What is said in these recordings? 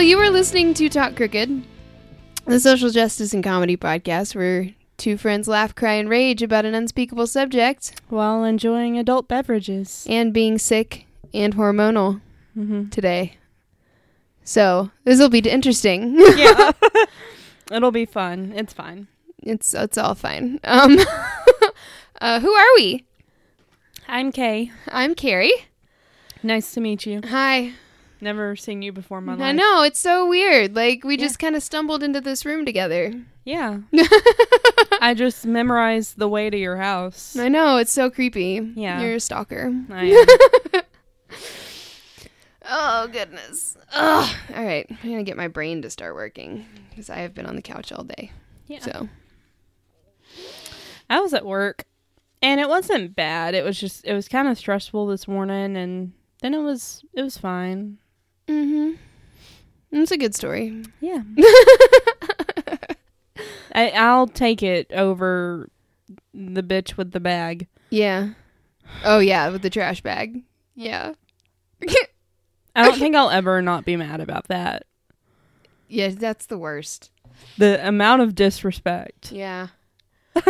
Well, you were listening to Talk Crooked, the social justice and comedy podcast where two friends laugh, cry, and rage about an unspeakable subject While enjoying adult beverages. and being sick and hormonal Mm-hmm. today. So this will be interesting. Yeah. It'll be fun. It's fine. it's it's all fine. Um, uh, who are we? I'm Kay. I'm Carrie. Nice to meet you. Hi. Never seen you before in my life. I know it's so weird. Like we Yeah. just kind of stumbled into this room together. Yeah. I just memorized the way to your house. I know it's so creepy. Yeah. you're a stalker. Oh goodness. Ugh. All right, I'm gonna get my brain to start working because I have been on the couch all day. Yeah. So I was at work and it wasn't bad. It was just it was kind of stressful this morning and then it was it was fine. Mm-hmm. It's a good story. Yeah. I I'll take it over the bitch with the bag. Yeah. Oh yeah, with the trash bag. Yeah. I don't think I'll ever not be mad about that. Yeah, that's the worst. The amount of disrespect. Yeah.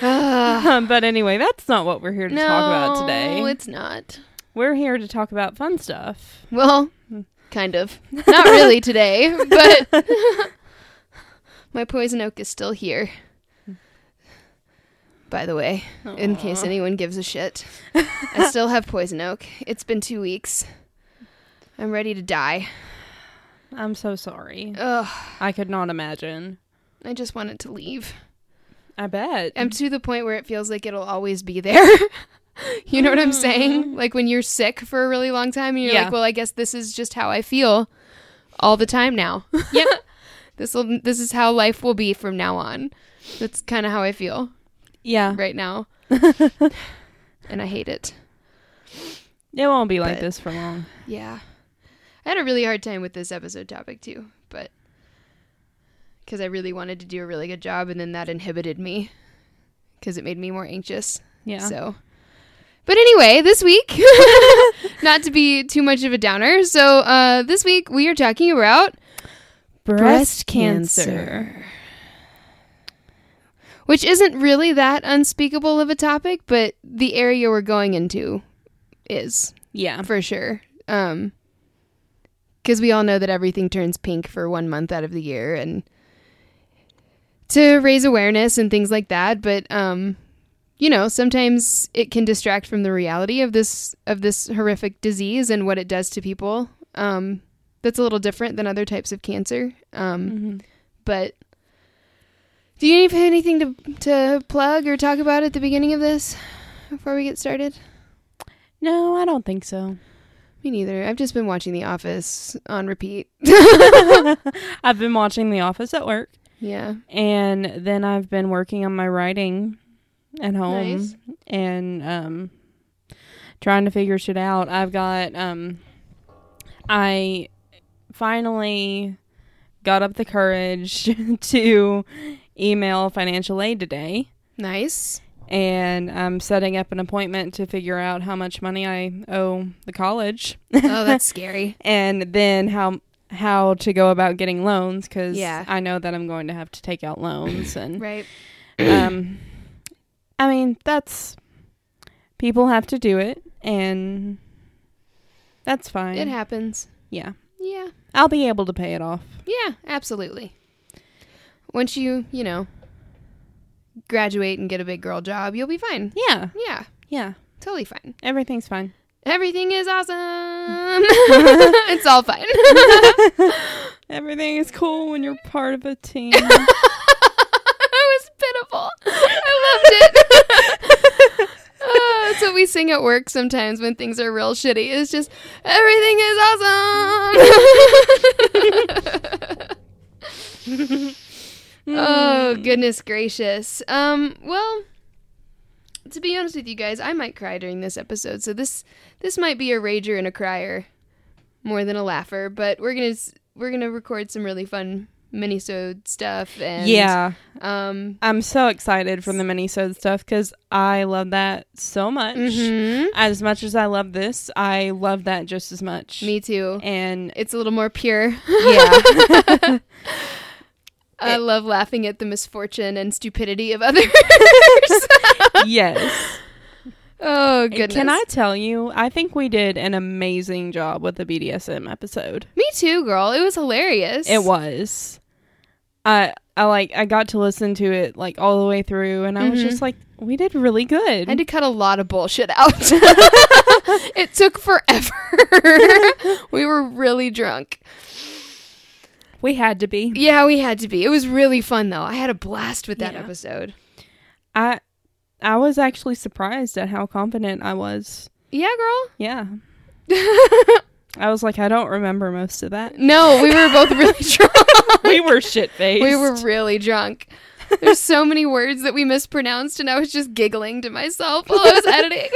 Ah. but anyway, that's not what we're here to no, talk about today. No, it's not. We're here to talk about fun stuff. Well, kind of. Not really today, but my poison oak is still here. By the way, in case anyone gives a shit, I still have poison oak. It's been two weeks. I'm ready to die. I'm so sorry. Ugh, I could not imagine. I just want it to leave. I bet. I'm to the point where it feels like it'll always be there. you know what I'm saying? Mm. Like when you're sick for a really long time and you're Yeah. like, well, I guess this is just how I feel all the time now. Yep. this will this is how life will be from now on. That's kind of how I feel yeah. right now. and I hate it. It won't be like But- this for long. Yeah. I had a really hard time with this episode topic too, but cuz I really wanted to do a really good job and then that inhibited me cuz it made me more anxious. Yeah. So, but anyway, this week, not to be too much of a downer. So, uh, this week we are talking about breast cancer. which isn't really that unspeakable of a topic, but the area we're going into is Yeah. for sure. Um, because we all know that everything turns pink for one month out of the year, and to raise awareness and things like that. But um, you know, sometimes it can distract from the reality of this of this horrific disease and what it does to people. Um, that's a little different than other types of cancer. Um, Mhm. but do you have anything to to plug or talk about at the beginning of this before we get started? No, I don't think so. Me neither. I've just been watching The Office on repeat. I've been watching The Office at work, yeah. and then I've been working on my writing at home Nice. and um, trying to figure shit out. I've got um, I finally got up the courage to email financial aid today. Nice. and I'm setting up an appointment to figure out how much money I owe the college, Oh, that's scary. and then how how to go about getting loans because Yeah. I know that I'm going to have to take out loans, and Right. um, I mean that's people have to do it, and that's fine. It happens. yeah, Yeah. I'll be able to pay it off. Yeah, absolutely. Once you, you know, graduate and get a big girl job, you'll be fine. Yeah, Yeah, yeah, totally fine. everything's fine. Everything is awesome. it's all fine. Everything is cool when you're part of a team. that was pitiful. I loved it. We sing at work sometimes when things are real shitty. It's just everything is awesome. oh goodness gracious. Um. Well, to be honest with you guys, I might cry during this episode. So this this might be a rager and a crier more than a laugher. But we're gonna we're gonna record some really fun minisode stuff and yeah, um I'm so excited for the minisode stuff because I love that so much. mhm. As much as I love this, I love that just as much. me too And it's a little more pure yeah, i It- love laughing at the misfortune and stupidity of others yes. oh goodness Can I tell you? I think we did an amazing job with the BDSM episode. me too girl it was hilarious It was. I I like I got to listen to it like all the way through, and I was Mhm. just like, we did really good. I had to cut a lot of bullshit out. it took forever. we were really drunk. we had to be. Yeah, we had to be. It was really fun though. I had a blast with that Yeah. episode. I I was actually surprised at how confident I was. Yeah, girl. Yeah. I was like, I don't remember most of that. no, we were both really drunk. we were shit faced. we were really drunk. There's so many words that we mispronounced, and I was just giggling to myself while I was editing.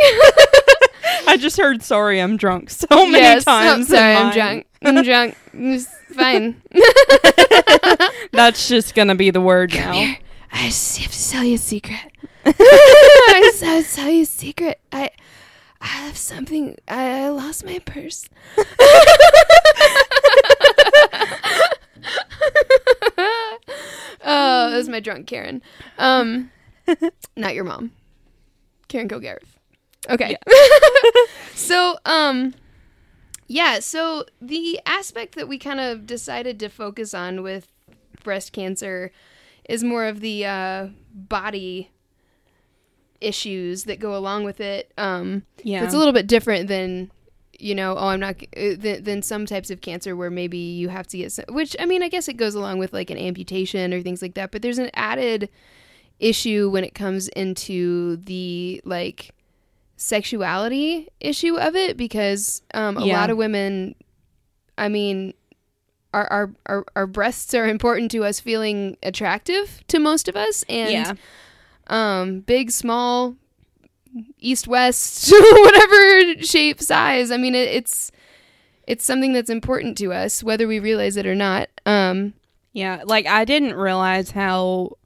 I just heard sorry I'm drunk so many yes, times. I'm sorry, I'm drunk. I'm drunk. It's fine. That's just gonna be the word now. Here, I have to tell you a secret. I have to tell you a secret. I I have something. I, I lost my purse. oh, was my drunk Karen. Um, not your mom, Karen Kilgariff. Okay. so, um, yeah. So the aspect that we kind of decided to focus on with breast cancer is more of the uh, body issues that go along with it. Um, Yeah. it's a little bit different than you know oh i'm not uh, than, than some types of cancer where maybe you have to get some, which i mean i guess it goes along with like an amputation or things like that but there's an added issue when it comes into the like sexuality issue of it because um, a Yeah. lot of women i mean our, our, our, our breasts are important to us feeling attractive to most of us and yeah. Um big small east west whatever shape size. I mean it, it's it's something that's important to us whether we realize it or not. Um Yeah, like I didn't realize how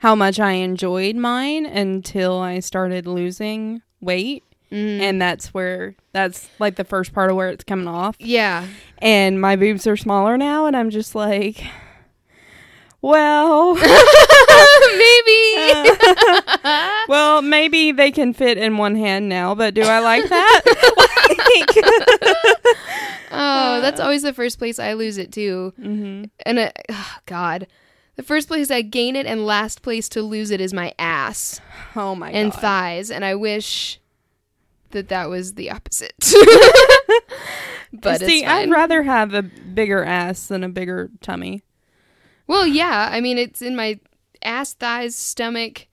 how much I enjoyed mine until I started losing weight, mhm. and that's where that's like the first part of where it's coming off. yeah. And my boobs are smaller now, and I'm just like, well, maybe well, maybe they can fit in one hand now, but do I like that? oh that's always the first place i lose it too hmm and uh, oh, god the first place i gain it and last place to lose it is my ass Oh my and god. thighs and i wish that that was the opposite but See, I'd rather have a bigger ass than a bigger tummy. Well, yeah. I mean, it's in my ass, thighs, stomach,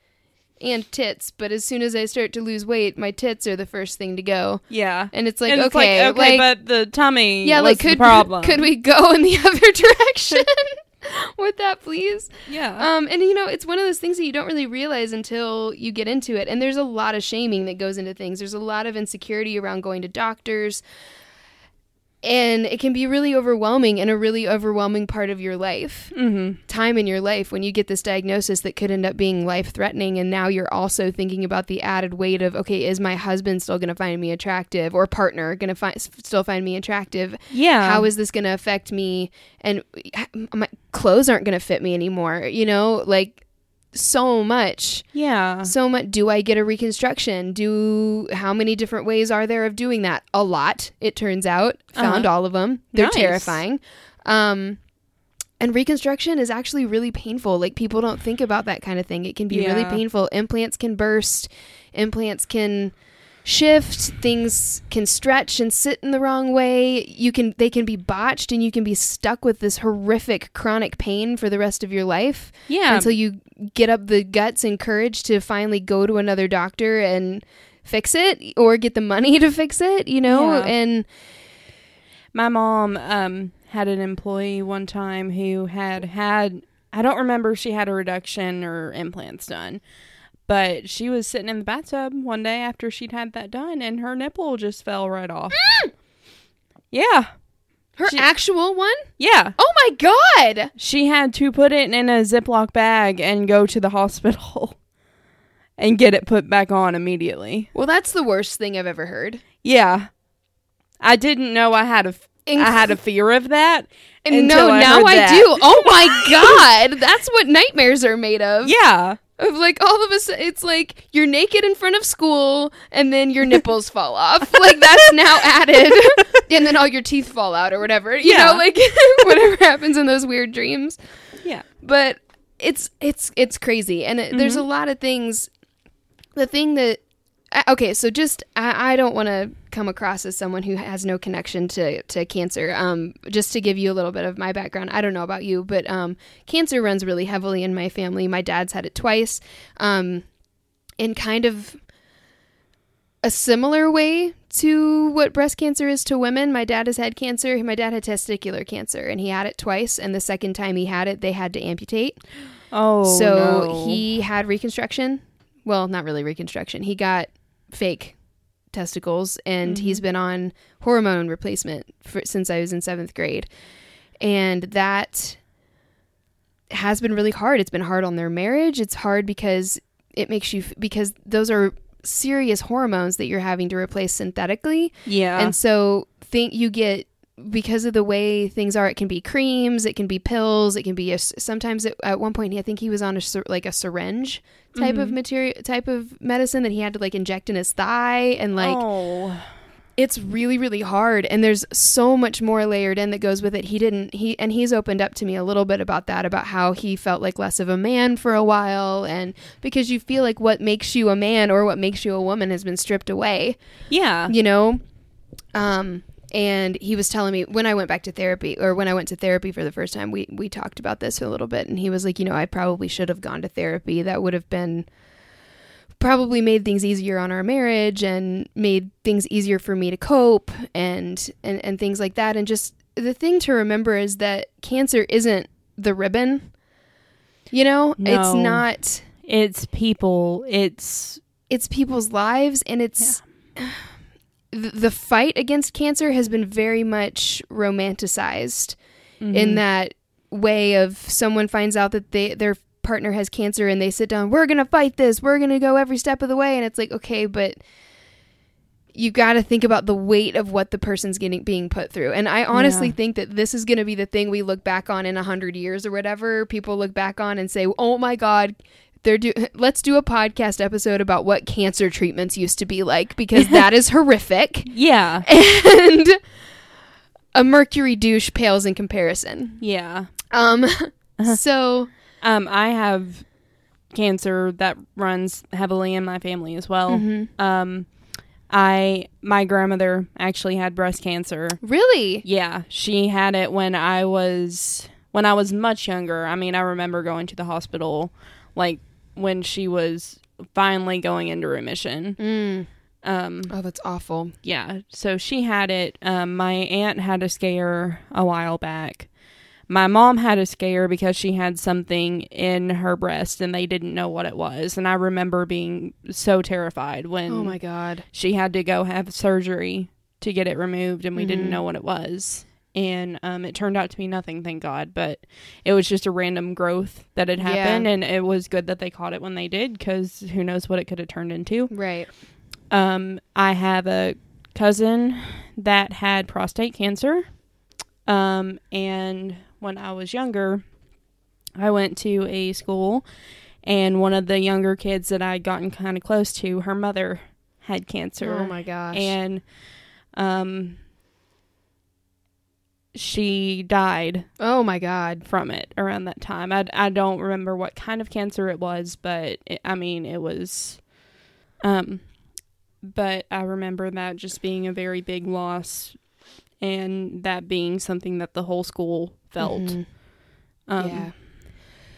and tits. But as soon as I start to lose weight, my tits are the first thing to go. Yeah. And it's like, And it's okay, like, okay, like, but the tummy yeah, like could problem. could we go in the other direction with that, please? Yeah. Um, and you know, it's one of those things that you don't really realize until you get into it. And there's a lot of shaming that goes into things. There's a lot of insecurity around going to doctors. And it can be really overwhelming and a really overwhelming part of your life mm-hmm. time in your life when you get this diagnosis that could end up being life threatening and now you're also thinking about the added weight of okay is my husband still going to find me attractive or partner going to find still find me attractive Yeah. how is this going to affect me and my clothes aren't going to fit me anymore you know like so much. Yeah. so much do i get a reconstruction? Do how many different ways are there of doing that? A lot it turns out. Found Uh-huh. all of them they're Nice. terrifying. Um and reconstruction is actually really painful. Like people don't think about that kind of thing. It can be really painful. Implants can burst. Implants can shift things can stretch and sit in the wrong way you can they can be botched and you can be stuck with this horrific chronic pain for the rest of your life Yeah. until you get up the guts and courage to finally go to another doctor and fix it or get the money to fix it, you know? Yeah. And My mom um, had an employee one time who had had, I don't remember if she had a reduction or implants done, but she was sitting in the bathtub one day after she'd had that done and her nipple just fell right off. Mm! yeah. Her She- actual one? Yeah. Oh my god! She had to put it in a Ziploc bag and go to the hospital and get it put back on immediately. Well, that's the worst thing I've ever heard. Yeah. I didn't know I had a f- I had a fear of that. And no, I now I that. do. Oh my god, that's what nightmares are made of. Yeah. Of like all of a sudden, it's like you're naked in front of school, and then your nipples fall off. Like that's now added, and then all your teeth fall out or whatever. You Yeah. know, like whatever happens in those weird dreams. Yeah. But it's it's it's crazy, and it, there's a Mm-hmm. lot of things. The thing that okay, so just I, I don't want to come across as someone who has no connection to to cancer. Um, just to give you a little bit of my background, I don't know about you, but um, cancer runs really heavily in my family. My dad's had it twice, um, in kind of a similar way to what breast cancer is to women. My dad has had cancer. My dad had testicular cancer, and he had it twice. And the second time he had it, they had to amputate. Oh. so no. he had reconstruction. Well, not really reconstruction. He got fake testicles, and he's mm-hmm. been on hormone replacement for, since I was in seventh grade, and that has been really hard. It's been hard on their marriage. It's hard because it makes you f- because those are serious hormones that you're having to replace synthetically. Yeah. And so think you get because of the way things are, it can be creams, it can be pills, it can be a, sometimes it, at one point I think he was on a like a syringe type of material type of medicine that he had to like inject in his thigh and like oh. it's really really hard and there's so much more layered in that goes with it he didn't he and he's opened up to me a little bit about that about how he felt like less of a man for a while and because you feel like what makes you a man or what makes you a woman has been stripped away Yeah. you know um and he was telling me when I went back to therapy or when I went to therapy for the first time we we talked about this a little bit. And he was like you know I probably should have gone to therapy. That would have been probably made things easier on our marriage and made things easier for me to cope and and and things like that. And just the thing to remember is that cancer isn't the ribbon you know? It's not It's people. It's it's people's lives and it's th- the fight against cancer has been very much romanticized Mm-hmm. in that way of someone finds out that they their partner has cancer and they sit down we're going to fight this we're going to go every step of the way and it's like okay but you got to think about the weight of what the person's getting being put through and i honestly Yeah. think that this is going to be the thing we look back on in a 100 years or whatever people look back on and say oh my god they're do let's do a podcast episode about what cancer treatments used to be like because that is horrific yeah. and a mercury douche pales in comparison Yeah. um so Um, I have cancer that runs heavily in my family as well. Mm-hmm. Um, I my grandmother actually had breast cancer. really Yeah, she had it when I was when I was much younger. I mean, I remember going to the hospital like when she was finally going into remission. mm. Um, oh that's awful yeah, so she had it. Um, my aunt had a scare a while back. My mom had a scare because she had something in her breast and they didn't know what it was. And I remember being so terrified when oh my god she had to go have surgery to get it removed and we Mhm. didn't know what it was. And um, it turned out to be nothing, thank God. But it was just a random growth that had Yeah. happened. And it was good that they caught it when they did because who knows what it could have turned into. right Um, I have a cousin that had prostate cancer. Um, and when I was younger, I went to a school, and one of the younger kids that I'd gotten kind of close to, her mother had cancer. oh my gosh And, um, she died oh my god from it around that time. I, I don't remember what kind of cancer it was, but it, I mean, it was. Um, but I remember that just being a very big loss, and that being something that the whole school felt. Mhm. Um, yeah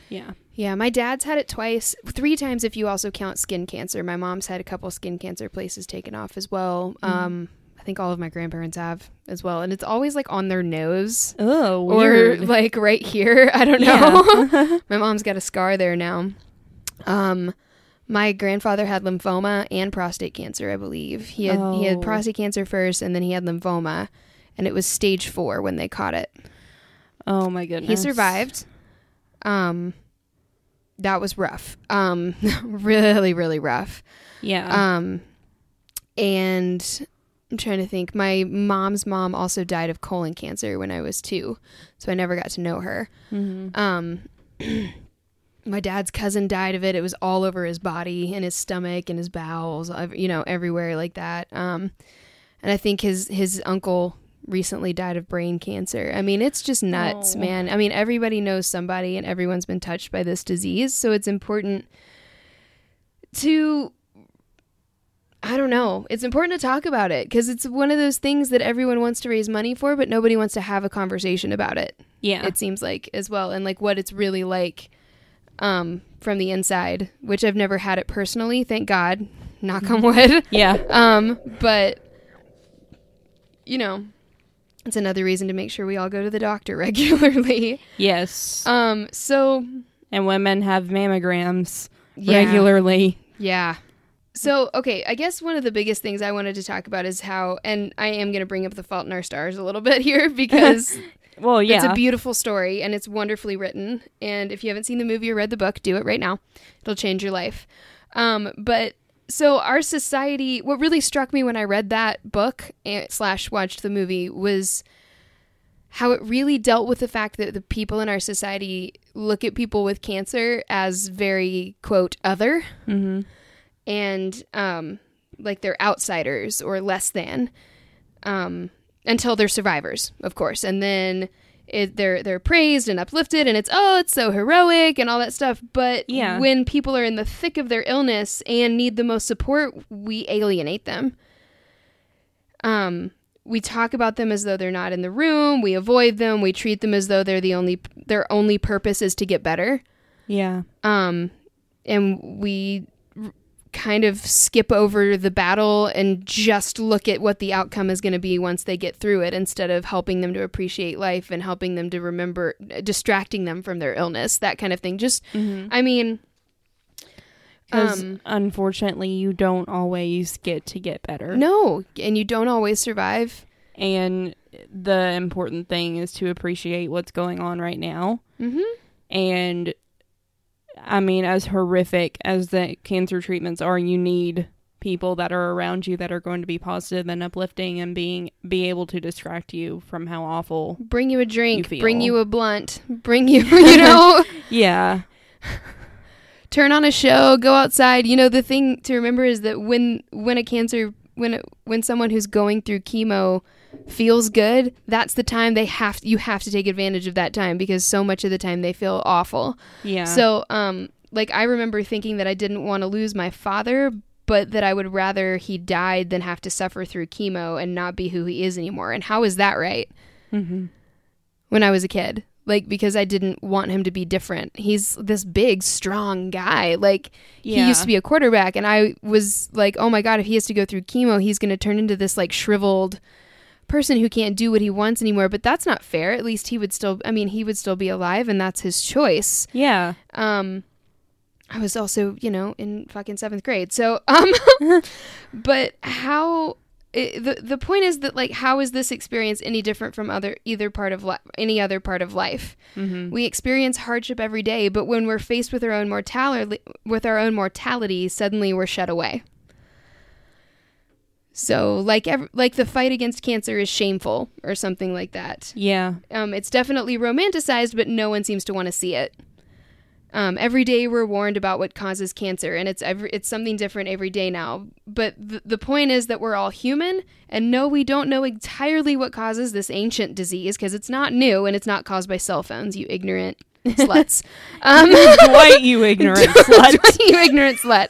yeah, Yeah, my dad's had it twice, three times if you also count skin cancer. My mom's had a couple skin cancer places taken off as well. Mm-hmm. Um, think all of my grandparents have as well, and it's always like on their nose Oh, or like right here. I don't know. Yeah. my mom's got a scar there now. Um, my grandfather had lymphoma and prostate cancer, I believe. He had he had Oh. prostate cancer first, and then he had lymphoma, and it was stage four when they caught it. Oh my goodness. He survived. Um, that was rough. Um, really, really rough. Yeah. Um, and I'm trying to think. My mom's mom also died of colon cancer when I was two, so I never got to know her. Mhm. Um, my dad's cousin died of it. It was all over his body and his stomach and his bowels, you know, everywhere like that. Um, and I think his his uncle recently died of brain cancer. I mean, it's just nuts, Oh. man. I mean, everybody knows somebody and everyone's been touched by this disease, so it's important to I don't know. It's important to talk about it because it's one of those things that everyone wants to raise money for, but nobody wants to have a conversation about it yeah. it seems like as well and like what it's really like um from the inside which i've never had it personally thank god knock on wood yeah. um but you know it's another reason to make sure we all go to the doctor regularly Yes. um so and women have mammograms yeah regularly. yeah so okay i guess one of the biggest things i wanted to talk about is how and i am going to bring up the fault in our stars a little bit here because Well, yeah. It's a beautiful story and it's wonderfully written. And if you haven't seen the movie or read the book, do it right now. It'll change your life. Um, but so our society, what really struck me when I read that book and, slash watched the movie was how it really dealt with the fact that the people in our society look at people with cancer as very quote other hmm and um, like they're outsiders or less than um, until they're survivors, of course, and then it, they're they're praised and uplifted, and it's oh, it's so heroic and all that stuff. But Yeah. when people are in the thick of their illness and need the most support, we alienate them. Um, we talk about them as though they're not in the room. We avoid them. We treat them as though they're the only their only purpose is to get better Yeah. um, and we kind of skip over the battle and just look at what the outcome is going to be once they get through it instead of helping them to appreciate life and helping them to remember distracting them from their illness that kind of thing just Mhm. i mean Because um, unfortunately, you don't always get to get better. no and you don't always survive And the important thing is to appreciate what's going on right now. mm-hmm. And I mean, as horrific as the cancer treatments are, you need people that are around you that are going to be positive and uplifting and being be able to distract you from how awful. bring you a drink You bring you a blunt bring you you know Yeah. turn on a show, go outside. You know, the thing to remember is that when when a cancer when when someone who's going through chemo feels good, that's the time they have you have to take advantage of that time because so much of the time they feel awful. Yeah. So, um like I remember thinking that I didn't want to lose my father, but that I would rather he died than have to suffer through chemo and not be who he is anymore. And how is that right? hmm when I was a kid. Like because I didn't want him to be different. He's this big, strong guy. Like Yeah. he used to be a quarterback and I was like, "Oh my god, if he has to go through chemo, he's going to turn into this like shriveled person who can't do what he wants anymore." But that's not fair. At least he would still I mean, he would still be alive and that's his choice. Yeah. Um I was also, you know, in fucking 7th grade. So, um but how it, the the point is that like how is this experience any different from other either part of li- any other part of life? hmm We experience hardship every day, but when we're faced with our own mortality, with our own mortality, suddenly we're shut away. So, like ev- like the fight against cancer is shameful or something like that. Yeah. Um, it's definitely romanticized, but no one seems to want to see it. Um, every day we're warned about what causes cancer, and it's every, it's something different every day now. But th- the point is that we're all human, and no, we don't know entirely what causes this ancient disease because it's not new and it's not caused by cell phones. You ignorant sluts. Um, Dwight, you ignorant slut. you ignorant slut.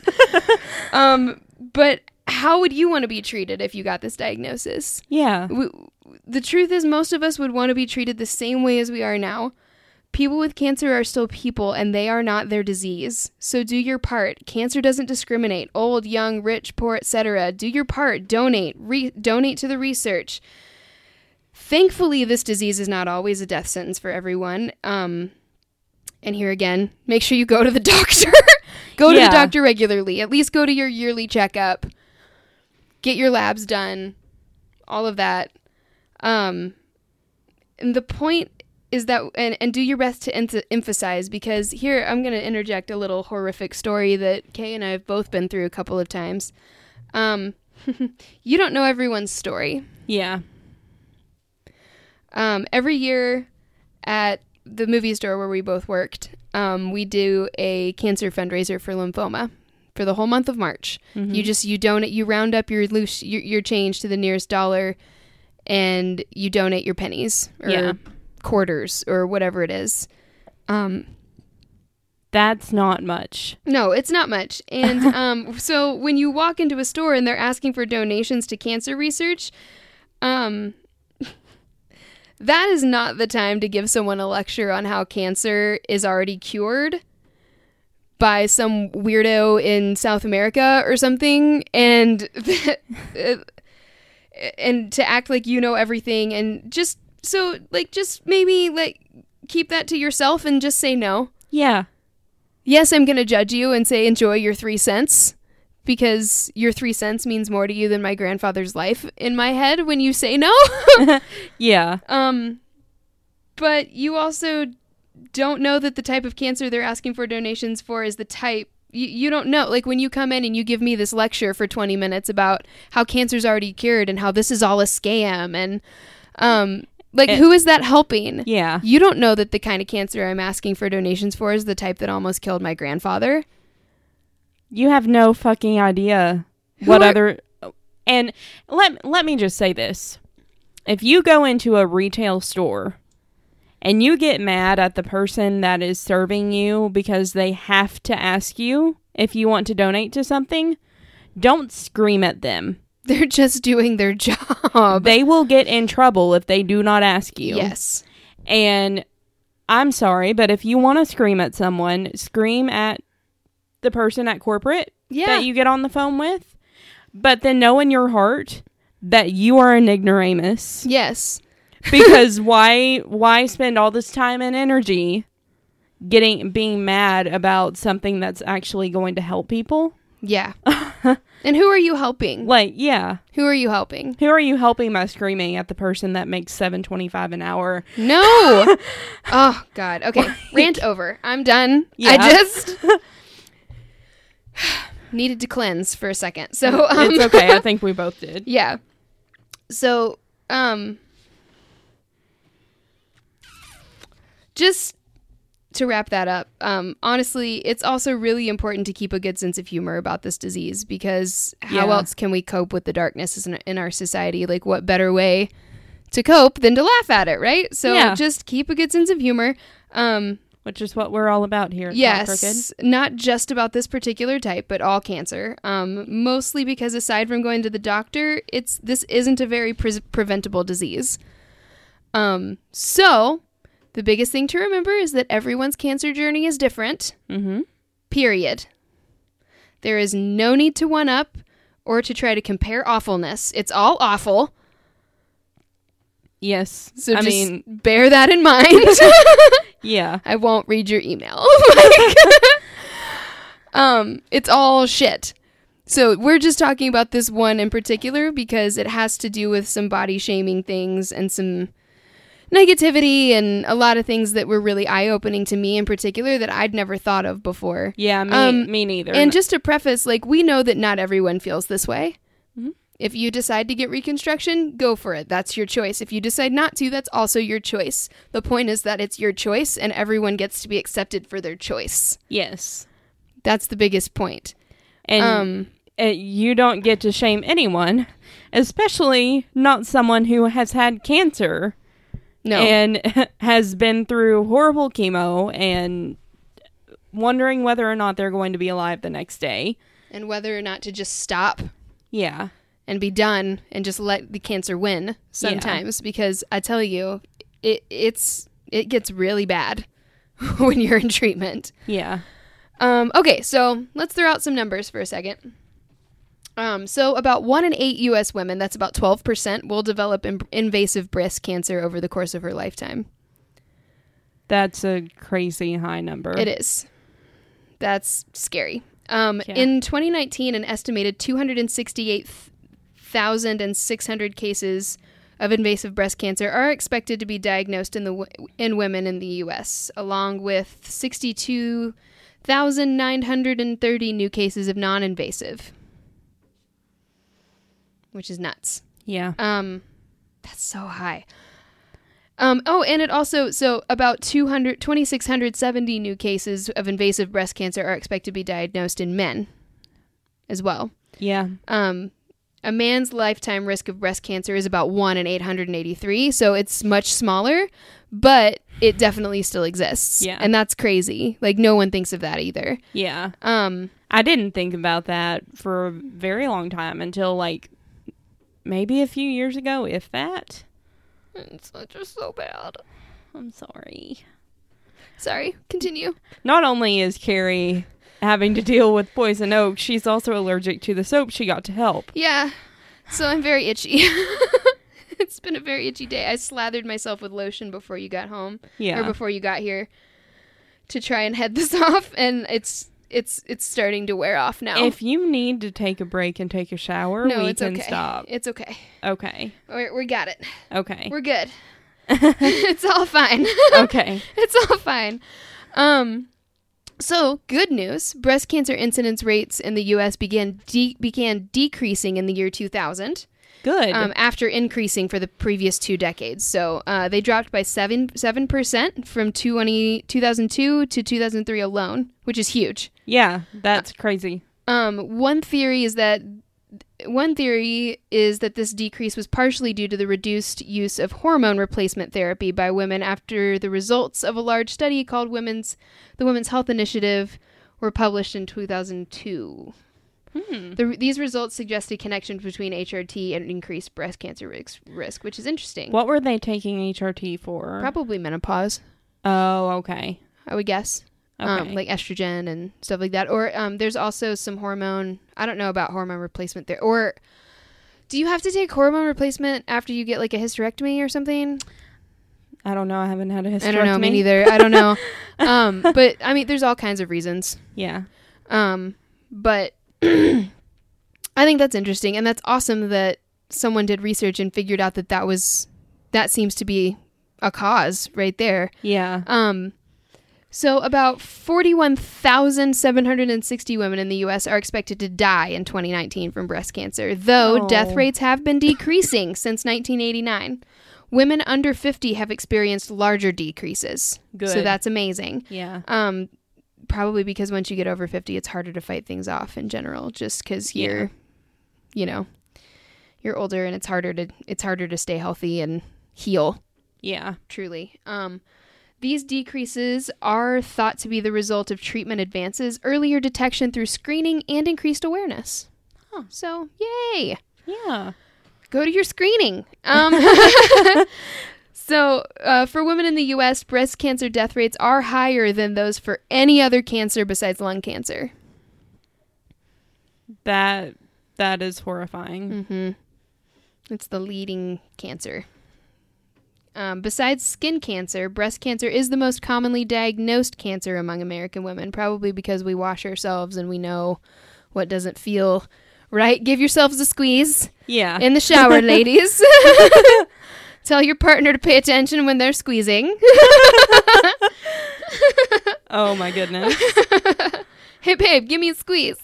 um, but how would you want to be treated if you got this diagnosis? Yeah. we, the truth is most of us would want to be treated the same way as we are now. People with cancer are still people and they are not their disease. So do your part. Cancer doesn't discriminate. Old young rich poor etc do your part. Donate. Re- donate to the research. Thankfully this disease is not always a death sentence for everyone. Um and here again make sure you go to the doctor. Go to Yeah. the doctor regularly. At least go to your yearly checkup get your labs done all of that Um, and the point is that, and, and do your best to em- emphasize because here I'm going to interject a little horrific story that Kay and I have both been through a couple of times. Um, you don't know everyone's story. Yeah. Um, every year at the movie store where we both worked, um, we do a cancer fundraiser for lymphoma for the whole month of March. Mm-hmm. You just you donate you round up your loose your, your change to the nearest dollar, and you donate your pennies or Yeah. quarters or whatever it is. Um, That's not much. no, it's not much. And um, so when you walk into a store and they're asking for donations to cancer research, um, that is not the time to give someone a lecture on how cancer is already cured by some weirdo in South America or something, and and to act like you know everything, and just so like just maybe like keep that to yourself and just say no Yeah. yes, I'm going to judge you and say enjoy your three cents because your three cents means more to you than my grandfather's life in my head when you say no. Yeah. um, but you also don't know that the type of cancer they're asking for donations for is the type. You, you don't know. Like when you come in and you give me this lecture for 20 minutes about how cancer's already cured and how this is all a scam and, um, like Eh. who is that helping? Yeah. You don't know that the kind of cancer I'm asking for donations for is the type that almost killed my grandfather. You have no fucking idea Who what are- other and let let me just say this. If you go into a retail store and you get mad at the person that is serving you because they have to ask you if you want to donate to something, don't scream at them. They're just doing their job. They will get in trouble if they do not ask you. Yes. And I'm sorry, but if you want to scream at someone, scream at the person at corporate Yeah. that you get on the phone with. But then know in your heart that you are an ignoramus. yes. Because why why spend all this time and energy getting being mad about something that's actually going to help people? Yeah. and who are you helping? Like, yeah. Who are you helping? Who are you helping by screaming at the person that makes seven twenty five an hour? No. oh God. Okay. Rant over. I'm done. Yeah. I just needed to cleanse for a second. So um, it's okay. I think we both did. Yeah. So, um, just to wrap that up, um, honestly, it's also really important to keep a good sense of humor about this disease because how Yeah. else can we cope with the darkness in, in our society? Like, what better way to cope than to laugh at it, right? So, Yeah. just keep a good sense of humor. Um, Which is what we're all about here Yes, not just about this particular type, but all cancer. Um, mostly because aside from going to the doctor, it's this isn't a very pre- preventable disease. Um, so the biggest thing to remember is that everyone's cancer journey is different. Mm-hmm. Period. There is no need to one up or to try to compare awfulness. It's all awful. Yes. So I just mean, bear that in mind. yeah. I won't read your email. um, it's all shit. So we're just talking about this one in particular because it has to do with some body shaming things and some negativity and a lot of things that were really eye opening to me in particular that I'd never thought of before. Yeah, me, Um, me neither. And just to preface, like we know that not everyone feels this way. Mhm. If you decide to get reconstruction, go for it. That's your choice. If you decide not to, that's also your choice. The point is that it's your choice and everyone gets to be accepted for their choice. yes. That's the biggest point. And um uh, you don't get to shame anyone, especially not someone who has had cancer no. and has been through horrible chemo and wondering whether or not they're going to be alive the next day. and whether or not to just stop Yeah. and be done and just let the cancer win sometimes because I tell you it it's it gets really bad when you're in treatment. Yeah. Um, okay, so let's throw out some numbers for a second. Um, so about one in eight U.S. women, that's about twelve percent, will develop in- invasive breast cancer over the course of her lifetime. That's a crazy high number. It is. That's scary. Um, Yeah. In 2019, an estimated 268,600 cases of invasive breast cancer are expected to be diagnosed in the w- in women in the U.S., along with 62,930 new cases of non-invasive, which is nuts. Yeah. Um, that's so high. Um, oh, and it also so about 200, 2,670 new cases of invasive breast cancer are expected to be diagnosed in men, as well. Yeah. Um, a man's lifetime risk of breast cancer is about one in 883, so it's much smaller, but it definitely still exists. Yeah. and that's crazy. Like no one thinks of that either. Yeah. Um, I didn't think about that for a very long time until like maybe a few years ago, if that. it's just so bad. I'm sorry. Sorry, continue. Not only is Carrie having to deal with poison oak, she's also allergic to the soap she got to help. Yeah. So I'm very itchy. it's been a very itchy day. I slathered myself with lotion before you got home Yeah. or before you got here to try and head this off and it's it's it's starting to wear off now. If you need to take a break and take a shower, no, we it's can okay. stop. It's okay. Okay. We we got it. Okay. We're good. it's all fine. okay. it's all fine. Um so, good news. Breast cancer incidence rates in the US began de- began decreasing in the year 2000. Good. um, after increasing for the previous two decades. So uh, they dropped by seven seven percent from 20, 2002 to 2003 alone, which is huge. Yeah, that's crazy. Um, one theory is that one theory is that this decrease was partially due to the reduced use of hormone replacement therapy by women after the results of a large study called Women's the Women's Health Initiative were published in 2002. Hmm. The, these results suggest a connection between HRT and increased breast cancer risk, risk which is interesting. What were they taking HRT for? Probably menopause, oh, okay. I would guess. Okay. Um, like estrogen and stuff like that. Or um, there's also some hormone. I don't know about hormone replacement there. Or do you have to take hormone replacement after you get like a hysterectomy or something? I don't know. I haven't had a hysterectomy. I don't know. Me neither. I don't know. um, but I mean, there's all kinds of reasons. Yeah. Um, but I think that's interesting, and that's awesome that someone did research and figured out that that was that seems to be a cause right there. Yeah. Um, so about forty-one thousand seven hundred and sixty women in the U.S. are expected to die in 2019 from breast cancer, though Oh. death rates have been decreasing since 1989. Women under 50 have experienced larger decreases. Good. So that's amazing. yeah. Um, probably because once you get over 50, it's harder to fight things off in general, just because you're, you know, you're older and it's harder to it's harder to stay healthy and heal. Yeah. Truly. Um, these decreases are thought to be the result of treatment advances, earlier detection through screening, and increased awareness. Huh. So, yay! Yeah. go to your screening. Um, so, uh, for women in the U.S., breast cancer death rates are higher than those for any other cancer besides lung cancer. That that is horrifying. Mm-hmm. It's the leading cancer. Um, besides skin cancer, breast cancer is the most commonly diagnosed cancer among American women, probably because we wash ourselves and we know what doesn't feel right. Give yourselves a squeeze Yeah. in the shower, ladies. Tell your partner to pay attention when they're squeezing. oh my goodness. hey, babe, give me a squeeze.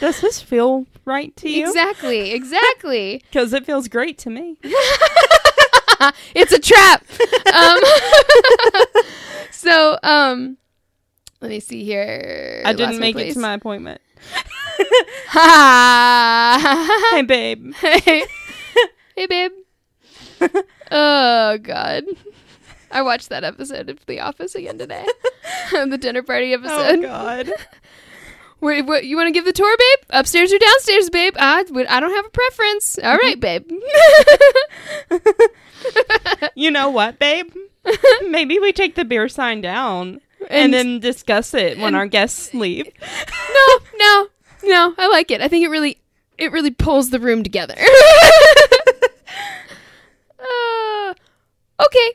Does this feel right to you? Exactly, exactly. Because it feels great to me. it's a trap. Um, so, um, let me see here. I didn't make it place. to my appointment. Hey, babe. hey, hey, babe. oh God, I watched that episode of The Office again today. the dinner party episode. Oh. God. Where, what, you want to give the tour, babe? Upstairs or downstairs, babe? I, I don't have a preference. All right, babe. You know what, babe? Maybe we take the beer sign down and, And- then discuss it when our guests leave. no, no, no. I like it. I think it really, it really pulls the room together. uh, okay.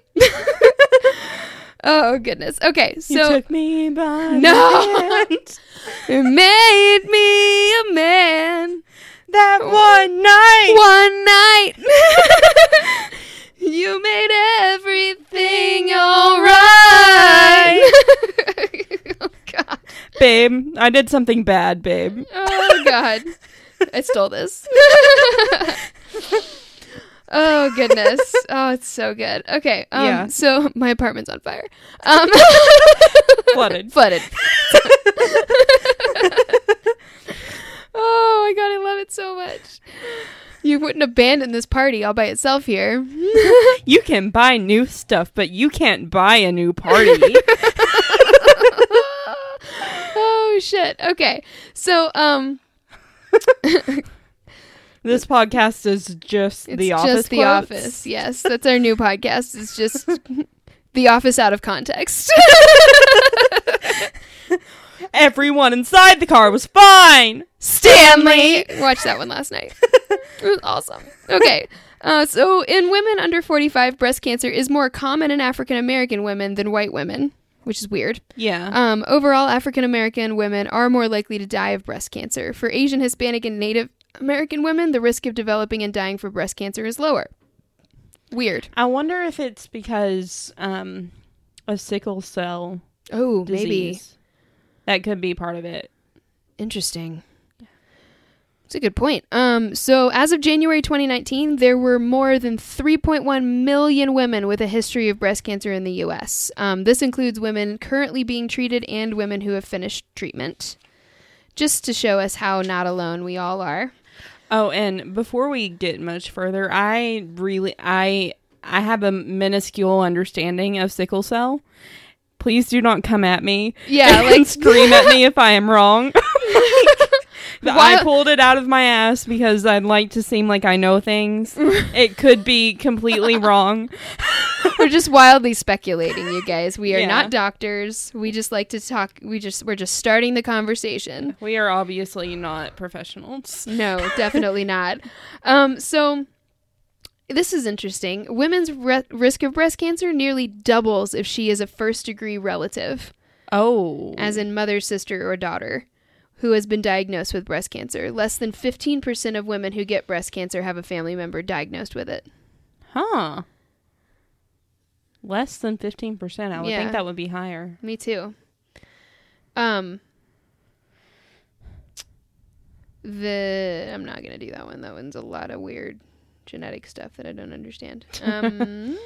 Oh goodness. Okay, you so took me by No. it made me a man. That one night. One night. you made everything alright. oh god. Babe, I did something bad, babe. Oh god. I stole this. Oh goodness. Oh, it's so good. Okay. Um Yeah. so my apartment's on fire. Um Flooded. Flooded. oh my god, I love it so much. You wouldn't abandon this party all by itself here. You can buy new stuff, but you can't buy a new party. oh shit. Okay. So um this podcast is just it's the just office. the quotes. office. Yes, that's our new podcast. It's just the office out of context. Everyone inside the car was fine. Stanley. Watched that one last night. It was awesome. Okay. Uh, so, in women under 45, breast cancer is more common in African American women than white women, which is weird. Yeah. Um, overall, African American women are more likely to die of breast cancer. For Asian, Hispanic, and Native American women, the risk of developing and dying for breast cancer is lower. Weird. I wonder if it's because um, a sickle cell Oh, maybe. That could be part of it. Interesting. It's a good point. Um, so as of January 2019, there were more than 3.1 million women with a history of breast cancer in the U.S. Um, this includes women currently being treated and women who have finished treatment. Just to show us how not alone we all are. Oh, and before we get much further, I really I I have a minuscule understanding of sickle cell. Please do not come at me. Yeah, and like scream at me if I am wrong. I pulled it out of my ass because I'd like to seem like I know things. it could be completely wrong. we're just wildly speculating, you guys. We are Yeah. not doctors. We just like to talk. We just we're just starting the conversation. We are obviously not professionals. No, definitely not. Um, so this is interesting. Women's re- risk of breast cancer nearly doubles if she is a first degree relative, Oh. as in mother, sister, or daughter, who has been diagnosed with breast cancer. Less than 15% of women who get breast cancer have a family member diagnosed with it. huh. Less than 15%. I would Yeah. think that would be higher. Me too. Um, the I'm not gonna do that one. That one's a lot of weird genetic stuff that I don't understand. Um,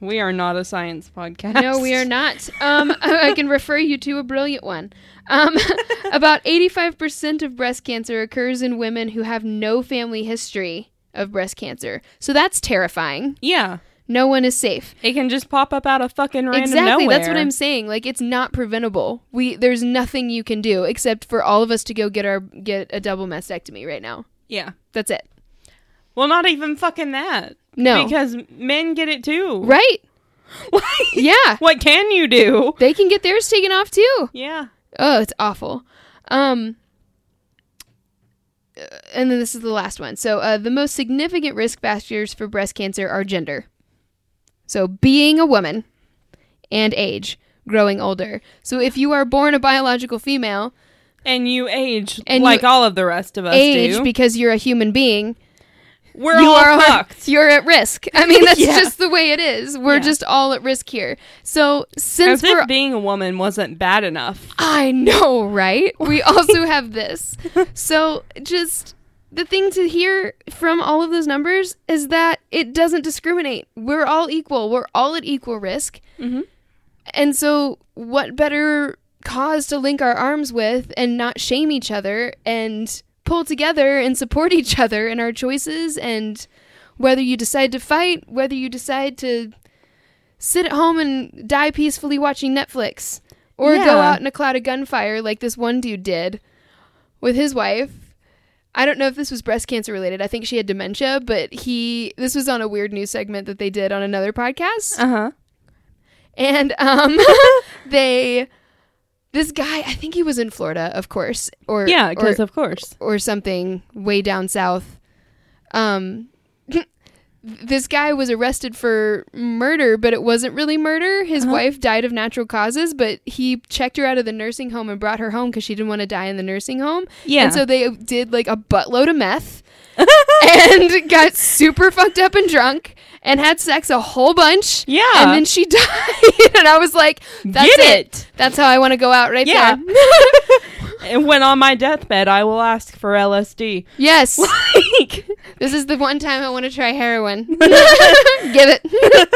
We are not a science podcast. no, we are not. Um, I can refer you to a brilliant one. Um, about 85% of breast cancer occurs in women who have no family history of breast cancer. So that's terrifying. Yeah. No one is safe. It can just pop up out of fucking random exactly. nowhere. That's what I'm saying. Like it's not preventable. We there's nothing you can do except for all of us to go get our get a double mastectomy right now. Yeah. That's it. Well, not even fucking that. No. Because men get it too. right? Like, Yeah. what can you do? They can get theirs taken off too. Yeah. Oh, it's awful. Um, uh, and then this is the last one. So, uh, the most significant risk factors for breast cancer are gender. So, being a woman and age, growing older. So, if you are born a biological female, And you age And like you all of the rest of us age do. because you're a human being, We're you all are fucked. you're at risk. I mean, that's Yeah. just the way it is. We're Yeah. just all at risk here. So, since As being a woman wasn't bad enough. I know, right? We also have this. So, just the thing to hear from all of those numbers is that it doesn't discriminate. We're all equal. We're all at equal risk. Mhm. And so, what better cause to link our arms with and not shame each other and pull together and support each other in our choices and whether you decide to fight, whether you decide to sit at home and die peacefully watching Netflix or go out in a cloud of gunfire like this one dude did with his wife. I don't know if this was breast cancer related. I think she had dementia, but he this was on a weird news segment that they did on another podcast. Uh huh. And um they this guy, I think he was in Florida, of course, or Yeah, because of course. or something way down south. Um this guy was arrested for murder, but it wasn't really murder. His Uh-huh. wife died of natural causes, but he checked her out of the nursing home and brought her home because she didn't want to die in the nursing home. Yeah. And so they did like a buttload of meth and got super fucked up and drunk and had sex a whole bunch. Yeah. And then she died. and I was like, that's Get it. it. That's how I want to go out right Yeah. there. and when on my deathbed, I will ask for LSD. yes. Like, This is the one time I want to try heroin. Give it.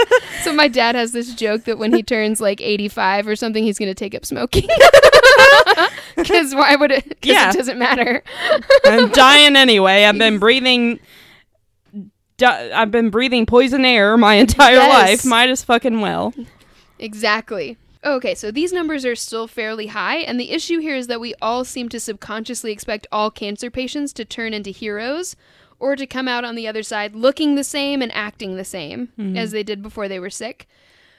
so my dad has this joke that when he turns like 85 or something, he's going to take up smoking. Because why would it? Because Yeah. it doesn't matter. I'm dying anyway. I've been breathing. Di- I've been breathing poison air my entire Yes. life. Might as fucking well. Exactly. Okay, so these numbers are still fairly high, and the issue here is that we all seem to subconsciously expect all cancer patients to turn into heroes or to come out on the other side looking the same and acting the same as they did before they were sick.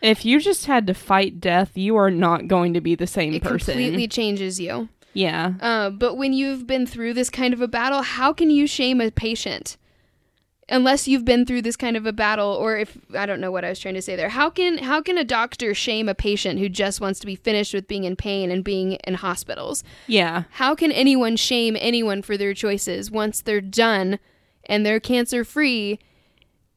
If you just had to fight death, you are not going to be the same It person. completely changes you. Yeah. Uh, but when you've been through this kind of a battle, how can you shame a patient? Unless you've been through this kind of a battle, or if I don't know what I was trying to say there, how can how can a doctor shame a patient who just wants to be finished with being in pain and being in hospitals? Yeah. How can anyone shame anyone for their choices once they're done and they're cancer free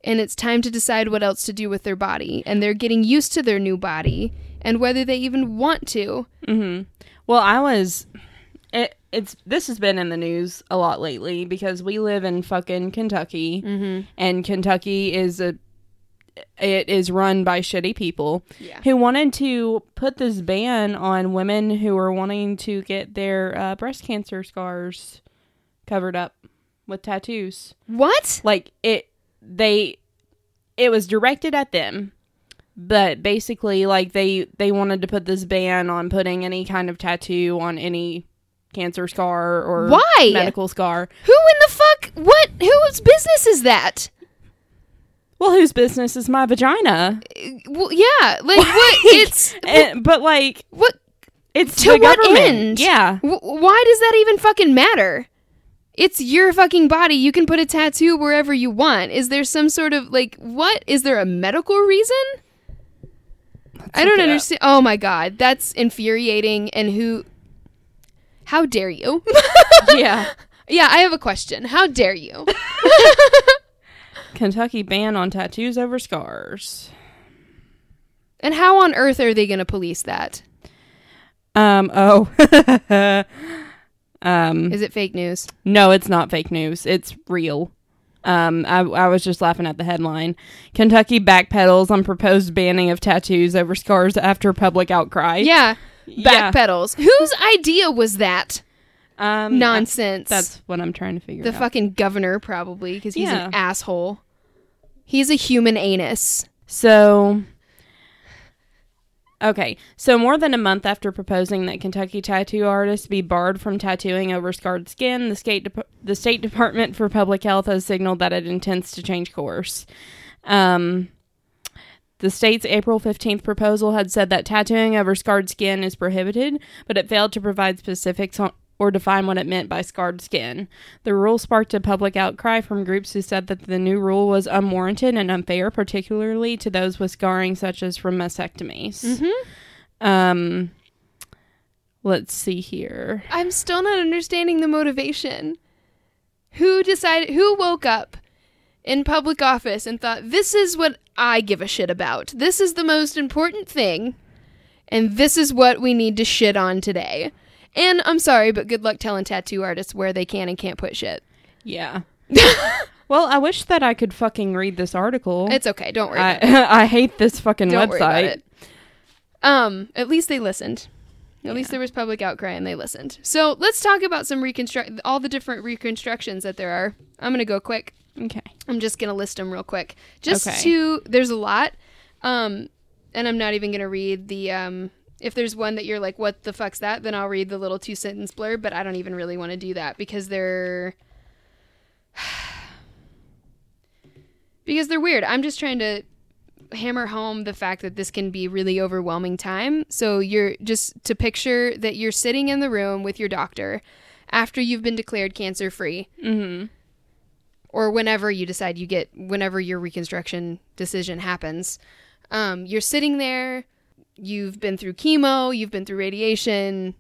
and it's time to decide what else to do with their body and they're getting used to their new body and whether they even want to? Mm-hmm. Well, I was. It, it's this has been in the news a lot lately because we live in fucking Kentucky, Mm-hmm. and Kentucky is a. It is run by shitty people Yeah. who wanted to put this ban on women who are wanting to get their uh, breast cancer scars covered up with tattoos. What? Like it, they, it was directed at them, but basically, like they they wanted to put this ban on putting any kind of tattoo on any cancer scar or Why? medical scar. Who in the fuck? What? Whose business is that? Well, whose business is my vagina? Uh, well, yeah, like what? It's And- but like what? it's To what government. end? Yeah. W- why does that even fucking matter? It's your fucking body. You can put a tattoo wherever you want. Is there some sort of like what? Is there a medical reason? I don't up. understand. Oh my god, that's infuriating. And who? How dare you? yeah. yeah, I have a question. How dare you? Kentucky ban on tattoos over scars. And how on earth are they going to police that? Um. Oh. um. Is it fake news? No, it's not fake news. It's real. Um, I, I was just laughing at the headline. Kentucky backpedals on proposed banning of tattoos over scars after public outcry. Yeah, Yeah. backpedals. Whose idea was that? Um, Nonsense. That's what I'm trying to figure the out. The fucking governor, probably, because he's Yeah. an asshole. He's a human anus. So, okay. So, more than a month after proposing that Kentucky tattoo artists be barred from tattooing over scarred skin, the state Dep- the state Department for Public Health has signaled that it intends to change course. Um, the state's April 15th proposal had said that tattooing over scarred skin is prohibited, but it failed to provide specifics on, or define what it meant by scarred skin. The rule sparked a public outcry from groups who said that the new rule was unwarranted and unfair, particularly to those with scarring such as from mastectomies. Mm-hmm. Um, let's see here. I'm still not understanding the motivation. Who decided? Who woke up in public office and thought, "This is what I give a shit about. This is the most important thing, and this is what we need to shit on today." And I'm sorry, but good luck telling tattoo artists where they can and can't put shit. Yeah. well, I wish that I could fucking read this article. It's okay. Don't worry. I. I hate this fucking Don't worry about website. it. Um, at least they listened. At least there was public outcry and they listened. So let's talk about some reconstruct all the different reconstructions that there are. I'm gonna go quick. Okay. I'm just gonna list them real quick. Just Okay. to there's a lot, um, and I'm not even gonna read the um. If there's one that you're like, what the fuck's that? Then I'll read the little two sentence blurb. But I don't even really want to do that because they're because they're weird. I'm just trying to hammer home the fact that this can be really overwhelming time. So you're just to picture that you're sitting in the room with your doctor after you've been declared cancer free Mm-hmm. Or whenever you decide you get whenever your reconstruction decision happens. Um, you're sitting there. You've been through chemo. You've been through radiation.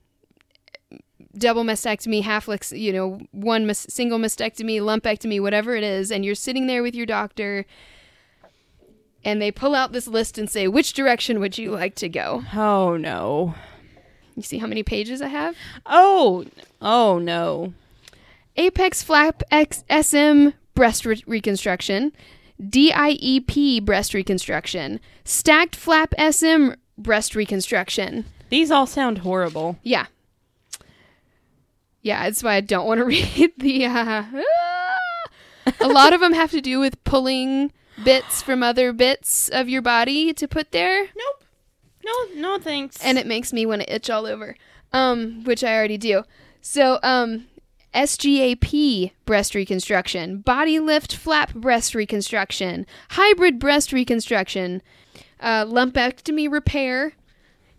Double mastectomy, half lex, you know, one mas- single mastectomy, lumpectomy, whatever it is, and you're sitting there with your doctor, and they pull out this list and say, "Which direction would you like to go?" Oh no. You see how many pages I have? Oh. Oh no. Apex Flap X SM breast re- reconstruction, DIEP breast reconstruction, stacked flap SM breast reconstruction. These all sound horrible. Yeah. Yeah, that's why I don't want to read the. Uh, a lot of them have to do with pulling bits from other bits of your body to put there, Nope. No, no thanks. and it makes me want to itch all over, um, which I already do. So, um, SGAP breast reconstruction, body lift flap breast reconstruction, hybrid breast reconstruction, uh, lumpectomy repair,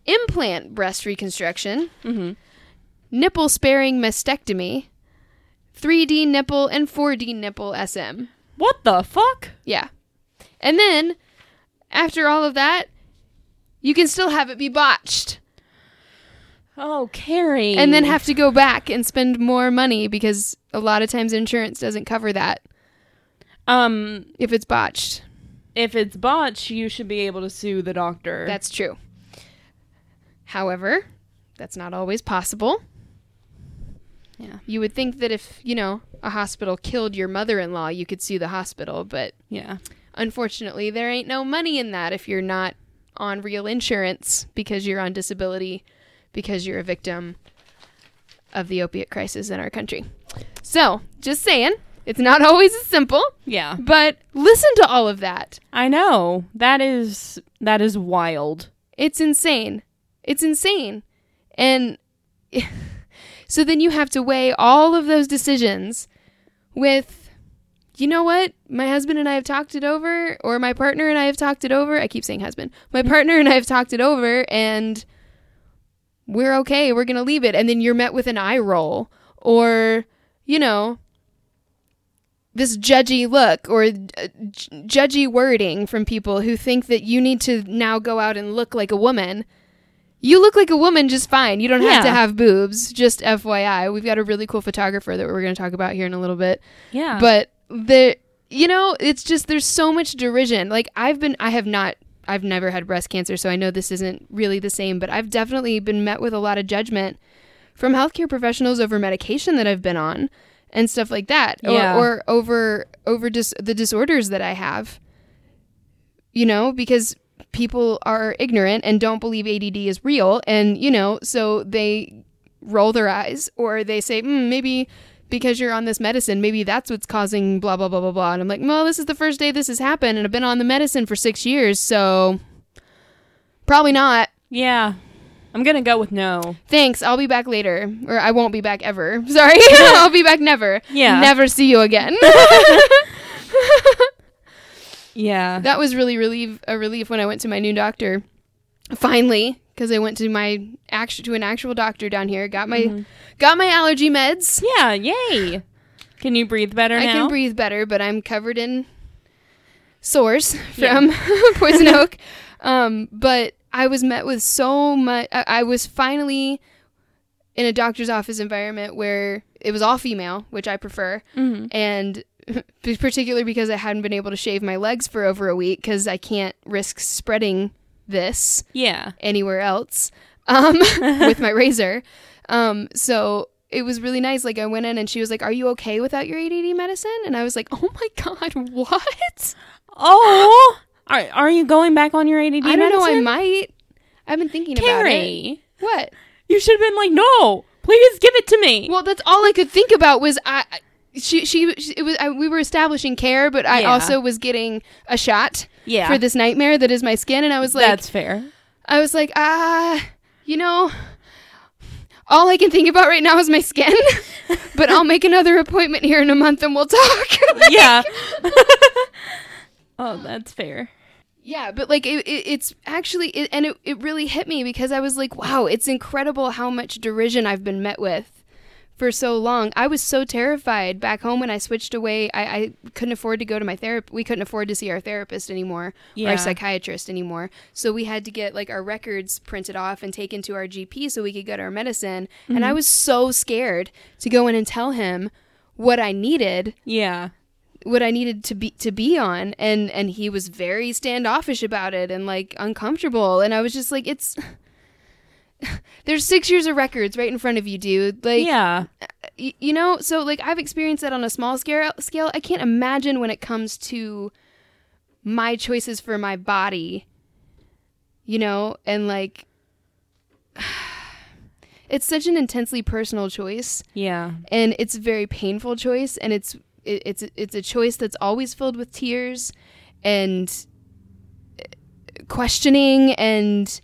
implant breast reconstruction, Mhm. nipple sparing mastectomy, 3D nipple and 4D nipple SM. what the fuck? Yeah. And then after all of that, you can still have it be botched Oh, Carrie. and then have to go back and spend more money because a lot of times insurance doesn't cover that um if it's botched. if it's botched, you should be able to sue the doctor. That's true. However, that's not always possible. yeah. You would think that if, you know, a hospital killed your mother in law, you could sue the hospital, but Yeah. unfortunately, there ain't no money in that if you're not on real insurance because you're on disability because you're a victim of the opiate crisis in our country. So, just saying, it's not always as simple, Yeah. but listen to all of that. I know. That is that is wild. It's insane. It's insane. And so then you have to weigh all of those decisions with, you know what? My husband and I have talked it over, or my partner and I have talked it over. I keep saying husband. My partner and I have talked it over, and we're okay. We're going to leave it. And then you're met with an eye roll, or, you know, this judgy look or uh, judgy wording from people who think that you need to now go out and look like a woman. You look like a woman just fine. You don't have to have boobs. Just FYI, we've got a really cool photographer that we're going to talk about here in a little bit. Yeah. But the you know, it's just there's so much derision. Like I've been I have not I've never had breast cancer, so I know this isn't really the same, but I've definitely been met with a lot of judgment from healthcare professionals over medication that I've been on and stuff like that Yeah. or, or over over dis- the disorders that I have. You know, because people are ignorant and don't believe ADD is real and you know, so they roll their eyes or they say, mm, maybe because you're on this medicine, maybe that's what's causing blah, blah, blah, blah, blah. And I'm like, well, this is the first day this has happened, and I've been on the medicine for six years, so probably not. yeah. I'm gonna go with no. Thanks. I'll be back later. Or I won't be back ever. Sorry. I'll be back never. Yeah. Never see you again. Yeah. that was really relief a relief when I went to my new doctor. Finally, because I went to my actual to an actual doctor down here, got my Mm-hmm. got my allergy meds. Yeah, yay. Can you breathe better I now? can breathe better, but I'm covered in sores Yeah. from poison oak. Um, but I was met with so much. I, I was finally in a doctor's office environment where it was all female, which I prefer, Mhm. and particularly because I hadn't been able to shave my legs for over a week because I can't risk spreading this Yeah. anywhere else um, with my razor. Um, so it was really nice. Like I went in and she was like, "Are you okay without your ADD medicine?" And I was like, "Oh my god, what? Oh, are are you going back on your ADD I don't know. I might. I've been thinking about it. What? you should have been like, no, please give it to me. Well, that's all I could think about was I. She, she- it was. I, we were establishing care, but I Yeah. also was getting a shot yeah, for this nightmare that is my skin, and I was like, that's fair. I was like, ah, you know, all I can think about right now is my skin. but I'll make another appointment here in a month and we'll talk. Like, yeah. oh, that's fair. Yeah, but like it, it, it's actually, it, and it, it really hit me because I was like, wow, it's incredible how much derision I've been met with for so long. I was so terrified back home when I switched away. I, I couldn't afford to go to my therapist. We couldn't afford to see our therapist anymore or Yeah. our psychiatrist anymore. So we had to get like our records printed off and taken to our GP so we could get our medicine. And I mm-hmm. was so scared to go in and tell him what I needed Yeah. what I needed to be to be on and and he was very standoffish about it and like uncomfortable and I was just like it's there's 6 years of records right in front of you dude. Like yeah. y- you know so like I've experienced that on a small scale scale. I can't imagine when it comes to my choices for my body you know? And like it's such an intensely personal choice. Yeah. and it's a very painful choice. And it's it, it's it's a choice that's always filled with tears and uh, questioning and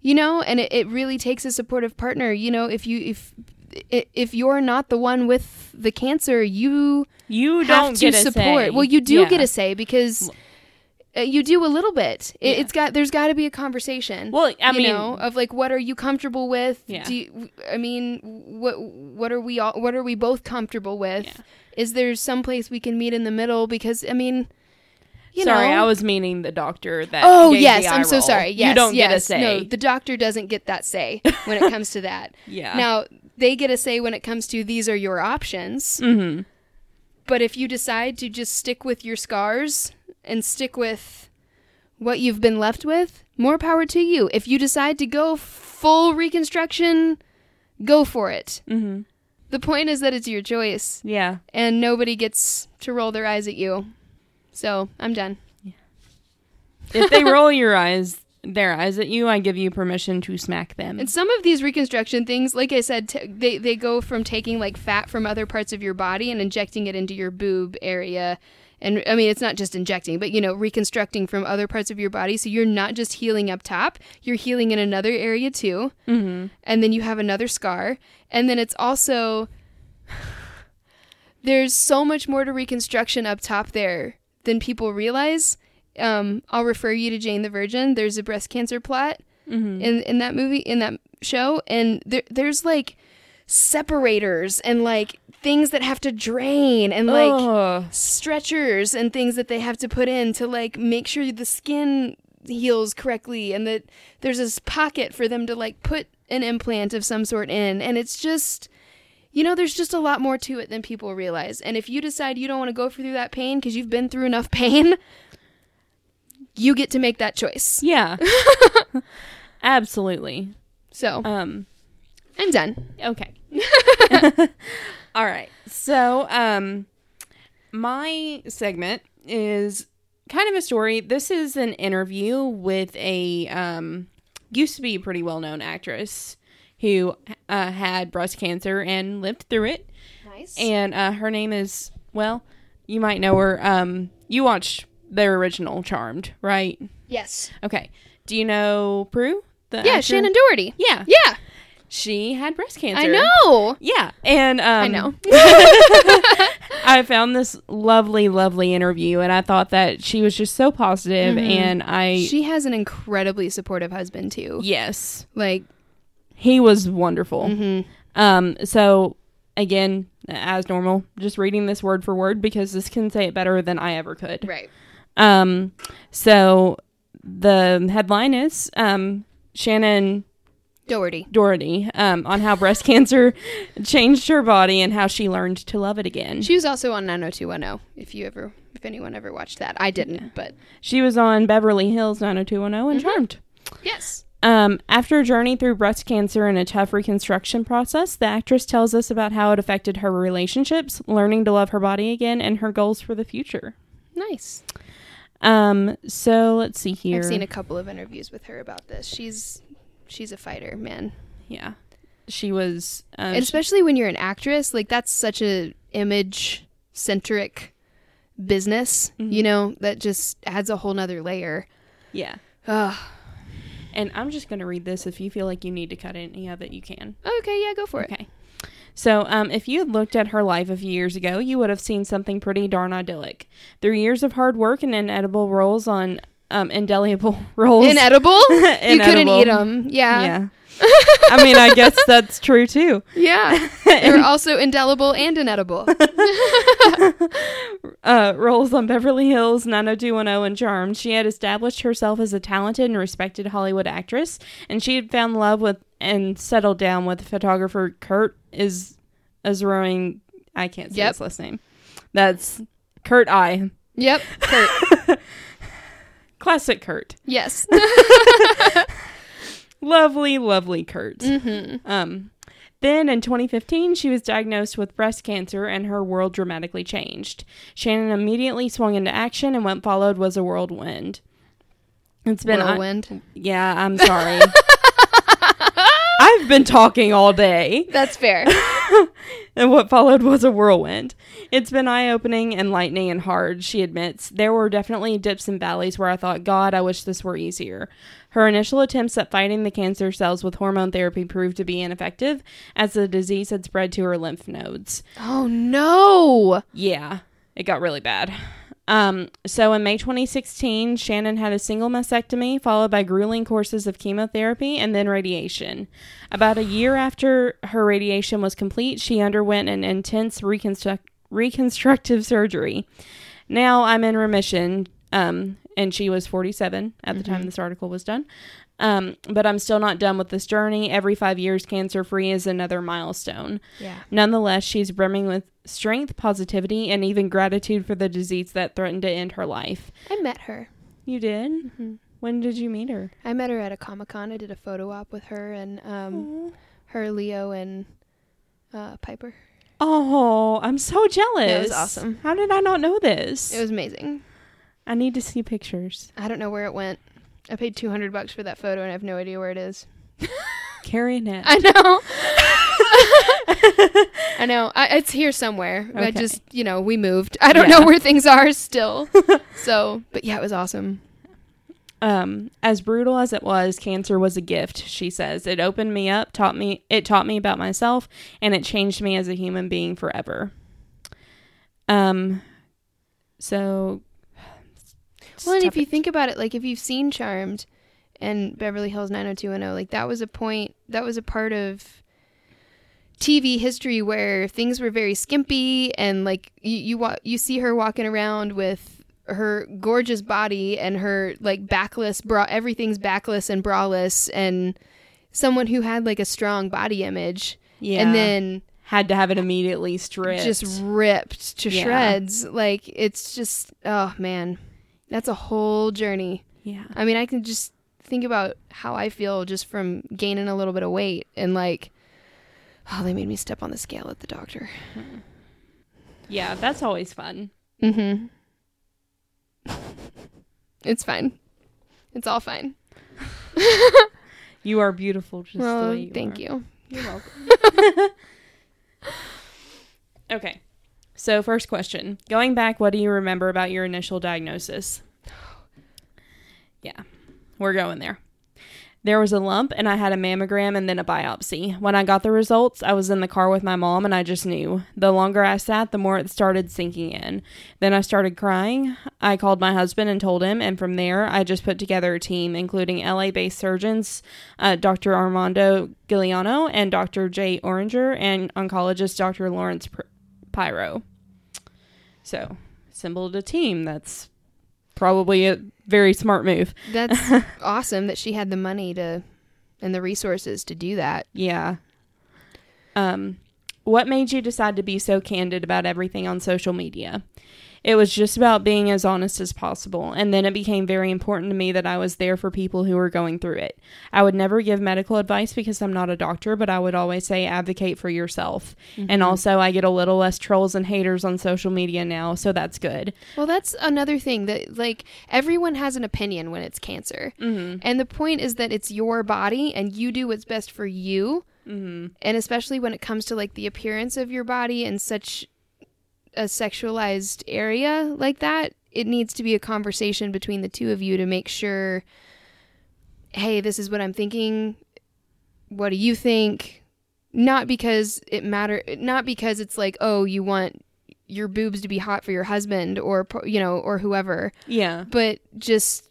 you know and it, it really takes a supportive partner you know if you if if you're not the one with the cancer you You don't to get a support say. well you do Yeah. get a say because uh, you do a little bit it, Yeah. it's got there's got to be a conversation Well, I you mean, know of like what are you comfortable with Yeah. do you, i mean what what are we all what are we both comfortable with Yeah. is there some place we can meet in the middle because i mean you sorry, know I was meaning the doctor that. oh yes i'm so roll. sorry yes you don't yes. get a say. no the doctor doesn't get that say when it comes to that yeah. now they get a say when it comes to these are your options Mm-hmm. but if you decide to just stick with your scars and stick with what you've been left with, more power to you. If you decide to go full reconstruction, go for it. Mm-hmm. The point is that it's your choice Yeah. and nobody gets to roll their eyes at you. So, I'm done. If they roll your eyes, their eyes at you, I give you permission to smack them. And some of these reconstruction things, like I said, t- they they go from taking like fat from other parts of your body and injecting it into your boob area. And I mean, it's not just injecting, but you know, reconstructing from other parts of your body. So you're not just healing up top, you're healing in another area too. mm-hmm. And then you have another scar. And then it's also, there's so much more to reconstruction up top there than people realize. Um, I'll refer you to Jane the Virgin. There's a breast cancer plot Mm-hmm. in in that movie in that show and there there's like separators and like things that have to drain and like Ugh. stretchers and things that they have to put in to like make sure the skin heals correctly and that there's this pocket for them to like put an implant of some sort in and it's just you know there's just a lot more to it than people realize and if you decide you don't want to go through that pain because you've been through enough pain you get to make that choice Yeah. Absolutely. so Um. i'm done Okay. All right. So, um, my segment is kind of a story. This is an interview with a um, used to be a pretty well known actress who uh, had breast cancer and lived through it. nice And uh, her name is, well, you might know her. Um, you watched their original Charmed, right? yes Okay. Do you know Prue? The yeah actor? shannen doherty Yeah. yeah She had breast cancer. i know Yeah, and um, i know I found this lovely, lovely interview, and I thought that she was just so positive, Mhm. and I she has an incredibly supportive husband too yes, like he was wonderful. mhm. Um, so again, as normal, just reading this word for word because this can say it better than I ever could. right Um, so the headline is um Shannen doherty Doherty um on how breast cancer changed her body and how she learned to love it again. she was also on 90210 if you ever if anyone ever watched that i didn't but She was on Beverly Hills 90210 and Mhm. Charmed. yes Um, after a journey through breast cancer and a tough reconstruction process, the actress tells us about how it affected her relationships, learning to love her body again, and her goals for the future. nice Um, so let's see here. i've seen a couple of interviews with her about this she's she's a fighter man yeah, she was. Um, and especially when you're an actress like that's such a image centric business Mhm. you know that just adds a whole nother layer yeah, Ugh. And I'm just gonna read this. If you feel like you need to cut any of it, you can. okay yeah go for it Okay. So, um, if you had looked at her life a few years ago, you would have seen something pretty darn idyllic. Through years of hard work and inedible rolls on, um, indelible rolls. inedible you couldn't eat them yeah yeah. I mean, I guess that's true too. Yeah. They're also indelible and inedible. uh, roles on Beverly Hills, 90210, and Charmed. She had established herself as a talented and respected Hollywood actress, and she had found love with and settled down with photographer Kurt is Azroing. I can't say Yep. his last name. That's Kurt I. Yep. Kurt. Classic Kurt. Yes. Lovely, lovely Kurt. Mm-hmm. Um, then in 2015, she was diagnosed with breast cancer and her world dramatically changed. Shannen immediately swung into action, and what followed was a whirlwind. It's been Whirlwind. yeah, I'm sorry. I've been talking all day, That's fair. and what followed was a whirlwind. It's been eye opening, enlightening, and hard, she admits. There were definitely dips and valleys where I thought, God, I wish this were easier. Her initial attempts at fighting the cancer cells with hormone therapy proved to be ineffective, as the disease had spread to her lymph nodes. Oh no. Yeah, it got really bad. Um, so in May 2016, Shannen had a single mastectomy followed by grueling courses of chemotherapy and then radiation. About a year after her radiation was complete, she underwent an intense reconstruct- reconstructive surgery. Now I'm in remission, um, and she was 47 at the time this article was done. Um, but I'm still not done with this journey. Every five years, cancer free is another milestone. Yeah. Nonetheless, she's brimming with strength, positivity, and even gratitude for the disease that threatened to end her life. I met her. You did? hmm When did you meet her? I met her at a Comic Con. I did a photo op with her and um, her, Leo, and uh, Piper. Oh, I'm so jealous. It was awesome. How did I not know this? It was amazing. I need to see pictures. I don't know where it went. I paid two hundred bucks for that photo, and I have no idea where it is. Carrying it. I know. I know. I, it's here somewhere. I just, you know, we moved. I don't Yeah. know where things are still. so, but yeah, it was awesome. Um, as brutal as it was, cancer was a gift, she says. It opened me up, taught me it taught me about myself, and it changed me as a human being forever. Um so Well, and if you think about it, like if you've seen Charmed and Beverly Hills 90210, like that was a point, that was a part of TV history where things were very skimpy and like you you, wa- you see her walking around with her gorgeous body and her like backless bra everything's backless and braless and someone who had like a strong body image yeah, and then had to have it immediately stripped. just ripped to Yeah. shreds like it's just oh man that's a whole journey yeah. I mean, I can just think about how I feel just from gaining a little bit of weight and like, oh, they made me step on the scale at the doctor. Yeah, that's always fun. Mm-hmm. it's fine. It's all fine. You are beautiful just the way you thank are. you. You're welcome. okay. So, first question. Going back, what do you remember about your initial diagnosis? Yeah, we're going there. There was a lump, and I had a mammogram and then a biopsy. When I got the results, I was in the car with my mom, and I just knew. The longer I sat, the more it started sinking in. Then I started crying. I called my husband and told him, and from there, I just put together a team, including LA based surgeons, uh, Dr. Armando Giuliano, and Dr. Jay Orringer, and oncologist Dr. Lawrence Piro. So, assembled a team. That's probably a very smart move. That's awesome that she had the money to and the resources to do that. Yeah. Um, what made you decide to be so candid about everything on social media? It was just about being as honest as possible, and then it became very important to me that I was there for people who were going through it. I would never give medical advice because I'm not a doctor, but I would always say advocate for yourself. And also, I get a little less trolls and haters on social media now, so that's good. Well, that's another thing that like everyone has an opinion when it's cancer. Mm-hmm. And the point is that it's your body and you do what's best for you. Mm-hmm. And especially when it comes to like the appearance of your body and such a sexualized area like that, it needs to be a conversation between the two of you to make sure hey, this is what I'm thinking. What do you think? Not because it matter not because it's like, "Oh, you want your boobs to be hot for your husband or you know, or whoever." Yeah. but just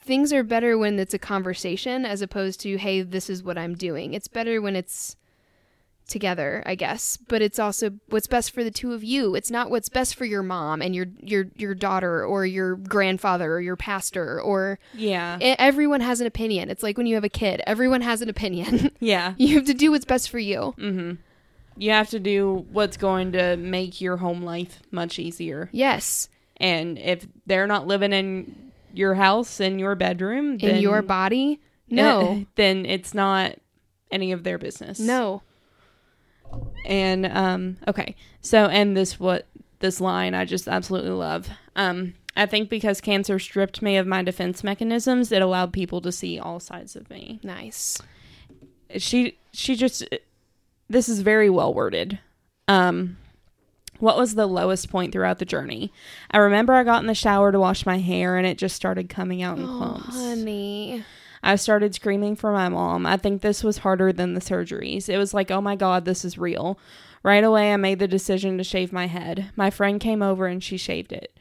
things are better when it's a conversation as opposed to hey this is what i'm doing it's better when it's together i guess but it's also what's best for the two of you it's not what's best for your mom and your your your daughter or your grandfather or your pastor or Yeah. everyone has an opinion it's like when you have a kid everyone has an opinion yeah. you have to do what's best for you Mm-hmm. You have to do what's going to make your home life much easier. yes And if they're not living in your house in your bedroom, in then, your body no then it's not any of their business. no And um okay. So and this what this line I just absolutely love. Um I think because cancer stripped me of my defense mechanisms, it allowed people to see all sides of me. nice She she just this is very well worded. Um what was the lowest point throughout the journey? I remember I got in the shower to wash my hair and it just started coming out in oh clumps. honey I started screaming for my mom. I think this was harder than the surgeries. It was like, oh my God, this is real. Right away, I made the decision to shave my head. My friend came over and she shaved it.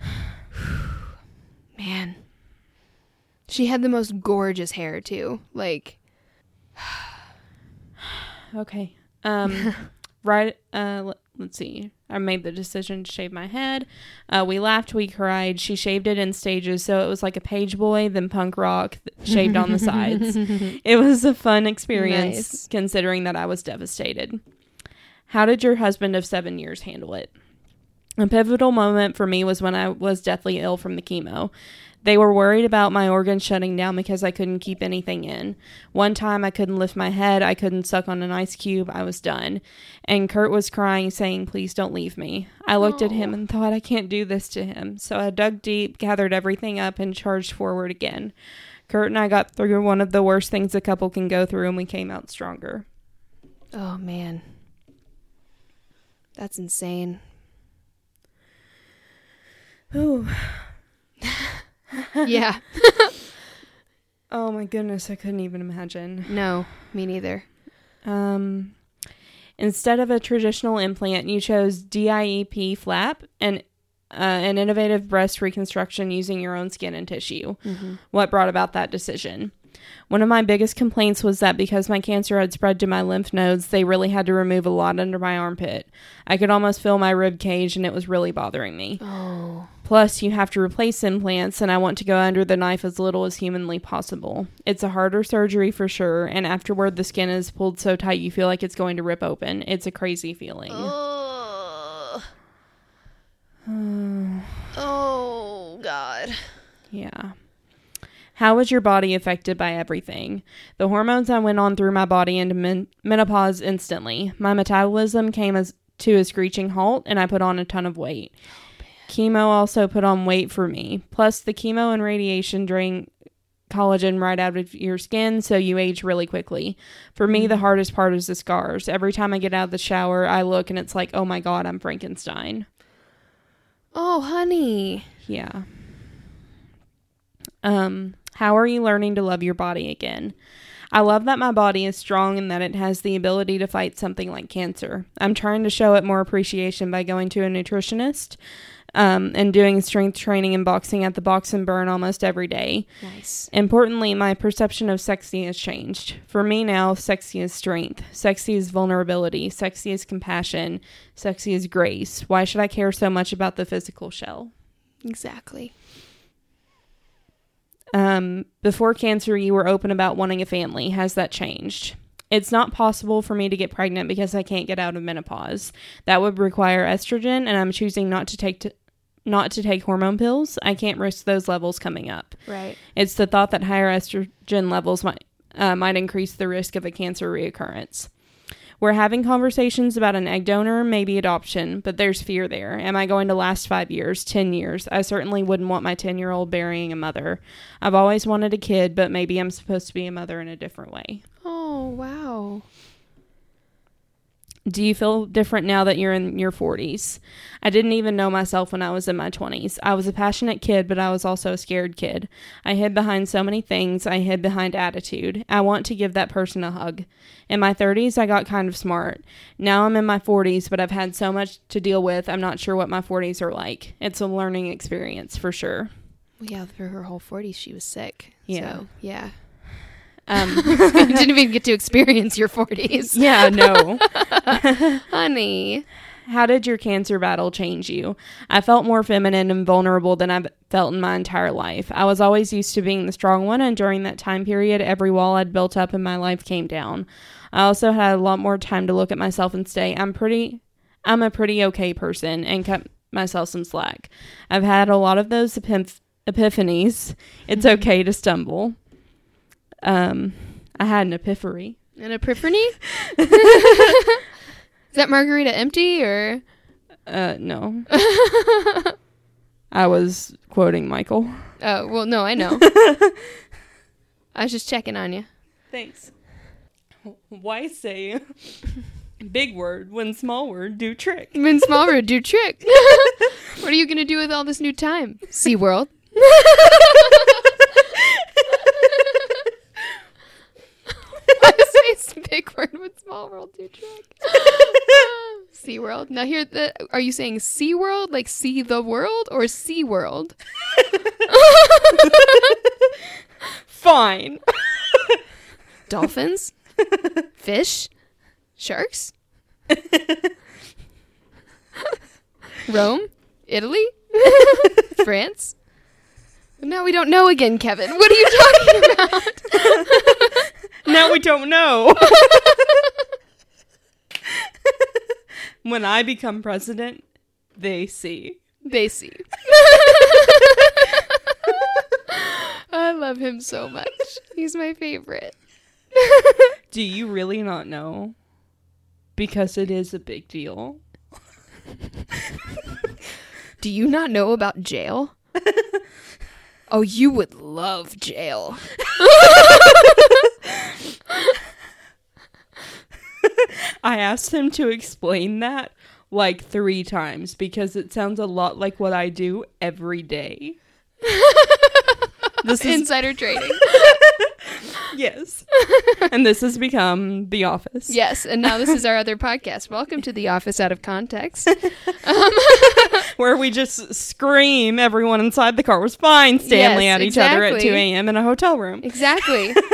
man she had the most gorgeous hair too like Okay. Um, right. Uh, let, let's see. I made the decision to shave my head. Uh, we laughed, we cried. She shaved it in stages, so it was like a page boy, then punk rock, shaved on the sides. It was a fun experience, Nice. considering that I was devastated. How did your husband of seven years handle it? A pivotal moment for me was when I was deathly ill from the chemo. They were worried about my organs shutting down because I couldn't keep anything in. One time I couldn't lift my head, I couldn't suck on an ice cube, I was done. And Kurt was crying, saying, Please don't leave me. I looked at him and thought, I can't do this to him. So I dug deep, gathered everything up, and charged forward again. Kurt and I got through one of the worst things a couple can go through, and we came out stronger. oh man that's insane Ooh. yeah Oh my goodness, I couldn't even imagine. no me neither Um, instead of a traditional implant, you chose DIEP flap and uh, an innovative breast reconstruction using your own skin and tissue. What brought about that decision? One of my biggest complaints was that because my cancer had spread to my lymph nodes, they really had to remove a lot under my armpit. I could almost feel my rib cage, and it was really bothering me. oh Plus, you have to replace implants, and I want to go under the knife as little as humanly possible. It's a harder surgery for sure, and afterward, the skin is pulled so tight you feel like it's going to rip open. It's a crazy feeling. oh oh god Yeah. How was your body affected by everything? The hormones I went on through my body into men- menopause instantly. My metabolism came as to a screeching halt, and I put on a ton of weight. Chemo also put on weight for me. Plus, the chemo and radiation drain collagen right out of your skin, so you age really quickly. For me, the hardest part is the scars. Every time I get out of the shower, I look and it's like, oh my god, I'm Frankenstein. oh honey Yeah. Um, how are you learning to love your body again? I love that my body is strong and that it has the ability to fight something like cancer. I'm trying to show it more appreciation by going to a nutritionist um, and doing strength training and boxing at the Box and Burn almost every day. nice Importantly, my perception of sexy has changed. For me now, sexy is strength, sexy is vulnerability, sexy is compassion, sexy is grace. Why should I care so much about the physical shell? exactly Um, before cancer, you were open about wanting a family. Has that changed? It's not possible for me to get pregnant because I can't get out of menopause. That would require estrogen, and I'm choosing not to take to, not to take hormone pills. I can't risk those levels coming up. right It's the thought that higher estrogen levels might uh, might increase the risk of a cancer reoccurrence. We're having conversations about an egg donor, maybe adoption, but there's fear there. Am I going to last five years, 10 years? I certainly wouldn't want my 10 year old burying a mother. I've always wanted a kid, but maybe I'm supposed to be a mother in a different way. oh wow Do you feel different now that you're in your 40s? I didn't even know myself when I was in my 20s. I was a passionate kid, but I was also a scared kid. I hid behind so many things. I hid behind attitude. I want to give that person a hug. In my 30s, I got kind of smart. Now I'm in my 40s, but I've had so much to deal with, I'm not sure what my 40s are like. It's a learning experience for sure. Well, yeah, through her whole 40s, she was sick. Yeah. So, yeah. Um, you didn't even get to experience your 40s. yeah, no. Honey. How did your cancer battle change you? I felt more feminine and vulnerable than I've felt in my entire life. I was always used to being the strong one, and during that time period, every wall I'd built up in my life came down. I also had a lot more time to look at myself and say, I'm pretty, I'm a pretty okay person, and cut myself some slack. I've had a lot of those epiph- epiphanies. It's okay to stumble. Um, I had an epiphany. An epiphany? Is that margarita empty or? Uh, no. I was quoting Michael. Oh, well, no, I know. I was just checking on you. Thanks. Why say big word when small word do trick? When small word do trick. what are you going to do with all this new time? SeaWorld. I say it's big word with small world do trick. SeaWorld. Now here the are you saying SeaWorld like see the world or SeaWorld? Fine. Dolphins? Fish? Sharks? Rome? Italy? France? Now we don't know again, Kevin. What are you talking about? Now we don't know. when I become president, they see. They see. I love him so much. He's my favorite. Do you really not know? Because it is a big deal. Do you not know about jail? oh, you would love jail. I asked him to explain that like three times because it sounds a lot like what I do every day. this is Insider trading. yes, and this has become The Office. Yes, and now this is our other podcast. Welcome to The Office Out of Context. Um, where we just scream everyone inside the car was fine, Stanley Yes, at each other at two a.m. in a hotel room. Exactly.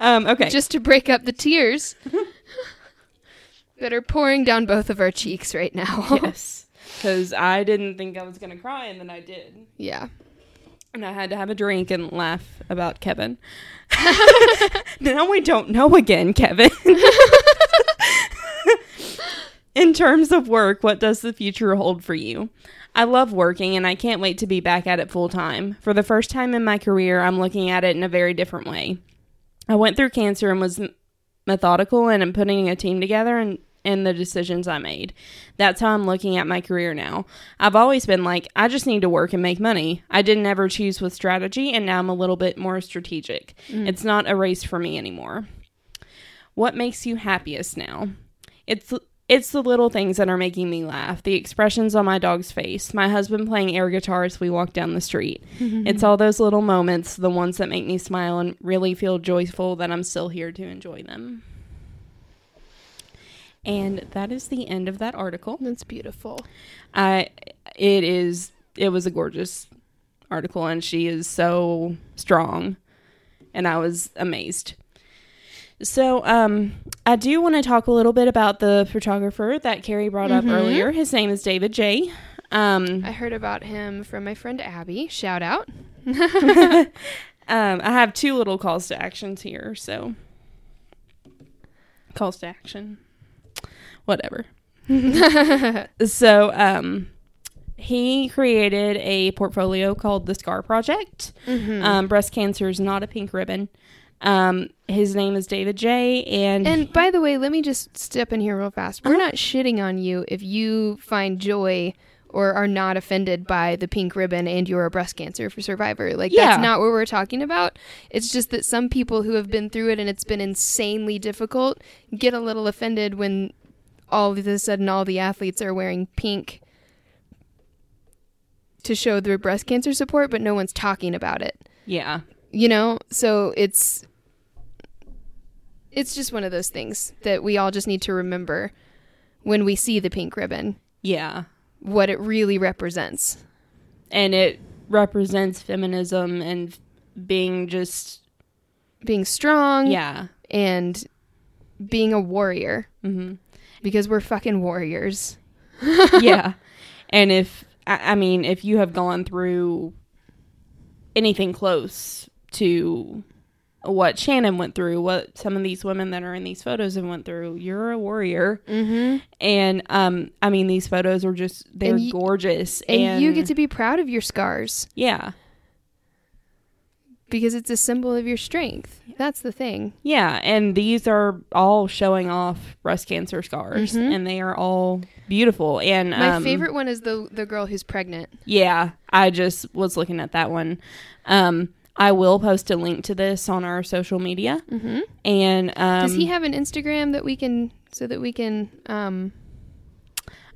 Um, okay, Just to break up the tears that are pouring down both of our cheeks right now. yes, because I didn't think I was gonna cry, and then I did. yeah. And I had to have a drink and laugh about Kevin. now we don't know again, Kevin. In terms of work, what does the future hold for you? I love working and I can't wait to be back at it full time. For the first time in my career, I'm looking at it in a very different way. I went through cancer and was methodical and in putting a team together and in the decisions I made. That's how I'm looking at my career now. I've always been like, I just need to work and make money. I didn't ever choose with strategy, and now I'm a little bit more strategic. Mm. It's not a race for me anymore. What makes you happiest now? It's it's the little things that are making me laugh. The expressions on my dog's face, my husband playing air guitar as we walk down the street. Mm-hmm. It's all those little moments, the ones that make me smile and really feel joyful that I'm still here to enjoy them. And that is the end of that article. That's beautiful. I it is it was a gorgeous article and she is so strong and I was amazed. So um I do want to talk a little bit about the photographer that Carrie brought up Mhm. earlier. His name is David Jay Um I heard about him from my friend Abby. Shout out. um I have two little calls to actions here, so calls to action. Whatever. so um he created a portfolio called the Scar Project. Mhm. Um, breast cancer is not a pink ribbon. Um, his name is David Jay And, And by the way, let me just step in here real fast. We're not shitting on you if you find joy or are not offended by the pink ribbon and you're a breast cancer for survivor. Like Yeah. that's not what we're talking about. It's just that some people who have been through it and it's been insanely difficult get a little offended when all of a sudden all the athletes are wearing pink to show their breast cancer support, but no one's talking about it yeah, you know so it's it's just one of those things that we all just need to remember when we see the pink ribbon yeah, what it really represents and it represents feminism and being just Being strong yeah. and being a warrior hmm because we're fucking warriors. yeah. And if I mean, if you have gone through anything close to what Shannen went through, what some of these women that are in these photos have went through, you're a warrior. Mm-hmm. And um, I mean, these photos are just they're And you- gorgeous, And, you get to be proud of your scars yeah, because it's a symbol of your strength. That's the thing. yeah. And these are all showing off breast cancer scars, Mhm. and they are all beautiful. And My um, favorite one is the the girl who's pregnant. Yeah, I just was looking at that one. Um, I will post a link to this on our social media. Mm-hmm. And um, Does he have an Instagram that we can so that we can um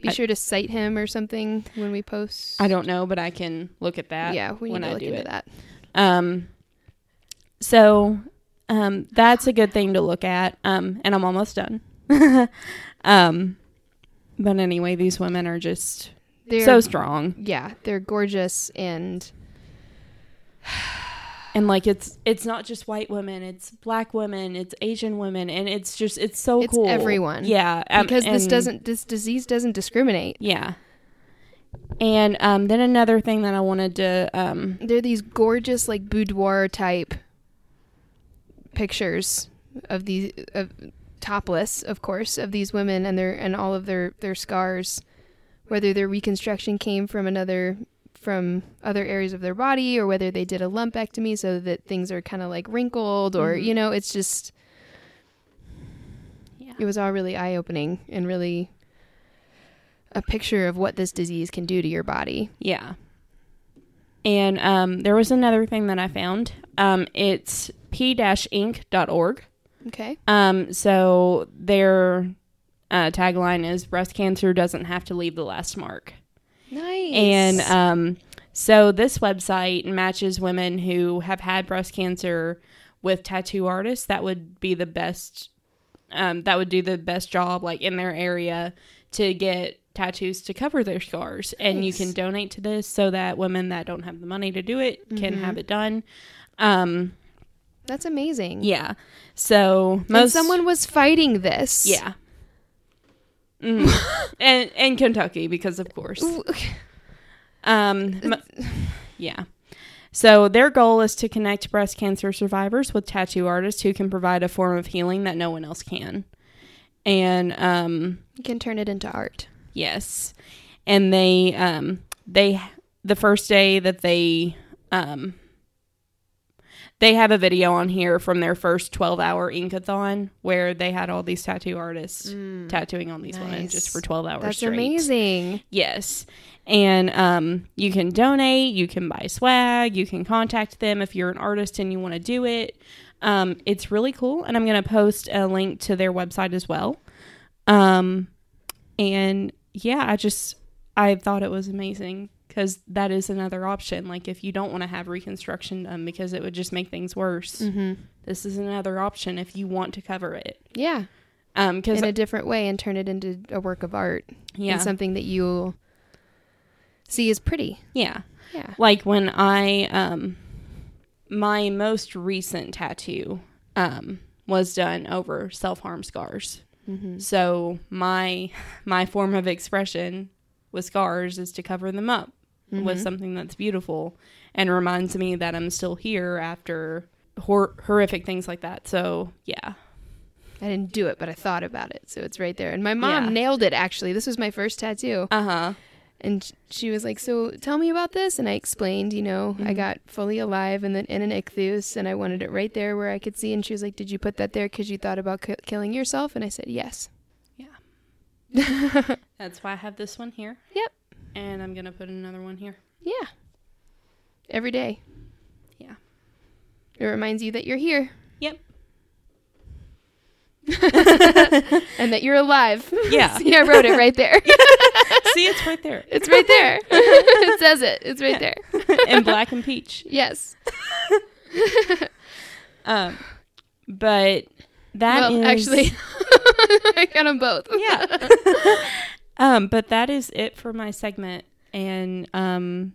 be I- sure to cite him or something when we post? I don't know, but I can look at that. yeah, we need when to I look do into it. that. Um, so um, that's a good thing to look at. Um, and I'm almost done. um, but anyway, these women are just They're so strong, yeah, they're gorgeous and and like it's it's not just white women; it's black women, it's Asian women, and it's just it's so It's cool. everyone. Yeah, um, because this doesn't this disease doesn't discriminate. Yeah. And um, then another thing that I wanted to um, They're these gorgeous like boudoir type pictures of these of topless, of course, of these women and their and all of their their scars, whether their reconstruction came from another from other areas of their body or whether they did a lumpectomy so that things are kind of like wrinkled or Mhm. you know it's just Yeah. it was all really eye opening and really a picture of what this disease can do to your body. yeah. And um, there was another thing that I found. Um, it's p-ink.org. Okay. Um, so their uh, tagline is breast cancer doesn't have to leave the last mark. Nice. And um, so this website matches women who have had breast cancer with tattoo artists that would be the best um, that would do the best job like in their area to get tattoos to cover their scars and you can donate to this so that women that don't have the money to do it can Mhm. have it done um That's amazing. yeah so And someone was fighting this. yeah Mhm. and and kentucky because of course Um, yeah. So their goal is to connect breast cancer survivors with tattoo artists who can provide a form of healing that no one else can. And um, You can turn it into art. yes, and they um, they the first day that they um, they have a video on here from their first 12 hour inkathon where they had all these tattoo artists tattooing on these women just for 12 hours That's straight. amazing. Yes. And um, you can donate, you can buy swag, you can contact them if you're an artist and you want to do it. Um, it's really cool. And I'm going to post a link to their website as well. Um, and yeah, I just, I thought it was amazing because that is another option. Like if you don't want to have reconstruction done because it would just make things worse, Mm-hmm. this is another option if you want to cover it. Yeah. Um, because In a different way and turn it into a work of art yeah, and something that you'll see is pretty. yeah. Yeah. like when I um my most recent tattoo um was done over self-harm scars. Mm-hmm. So my my form of expression with scars is to cover them up Mm-hmm. with something that's beautiful and reminds me that I'm still here after hor- horrific things like that. So, yeah. I didn't do it, but I thought about it, so it's right there. And my mom Yeah. nailed it. Actually, this was my first tattoo, Uh-huh. and she was like, "So tell me about this." And I explained, you know, I Mhm. got fully alive and then in an ichthus, and I wanted it right there where I could see. And she was like, "Did you put that there because you thought about ki- killing yourself?" And I said, "Yes." Yeah. That's why I have this one here. Yep. And I'm going to put another one here. Yeah. Every day. Yeah. It reminds you that you're here Yep. and that you're alive. Yeah. See, I wrote it right there. See, it's right there. it's right there. it says it. It's right Yeah. there. in black and peach. Yes. Um, but that well, is- actually, I got them both. yeah. Um, but that is it for my segment, and um,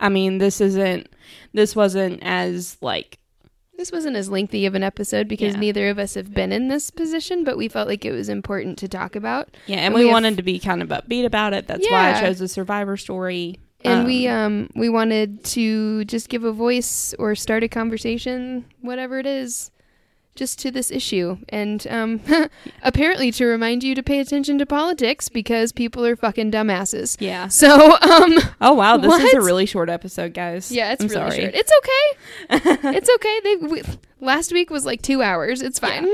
I mean, this isn't this wasn't as like This wasn't as lengthy of an episode because Yeah. neither of us have been in this position, but we felt like it was important to talk about. yeah, and And we, we have- wanted to be kind of upbeat about it. That's why I chose a survivor story. And Um, we um we wanted to just give a voice or start a conversation, whatever it is, just to this issue. And um apparently to remind you to pay attention to politics because people are fucking dumbasses. yeah. So um Oh wow, this is a really short episode, guys. yeah, it's I'm really sorry. short. It's okay. it's okay. They we, last week was like 2 hours. It's fine.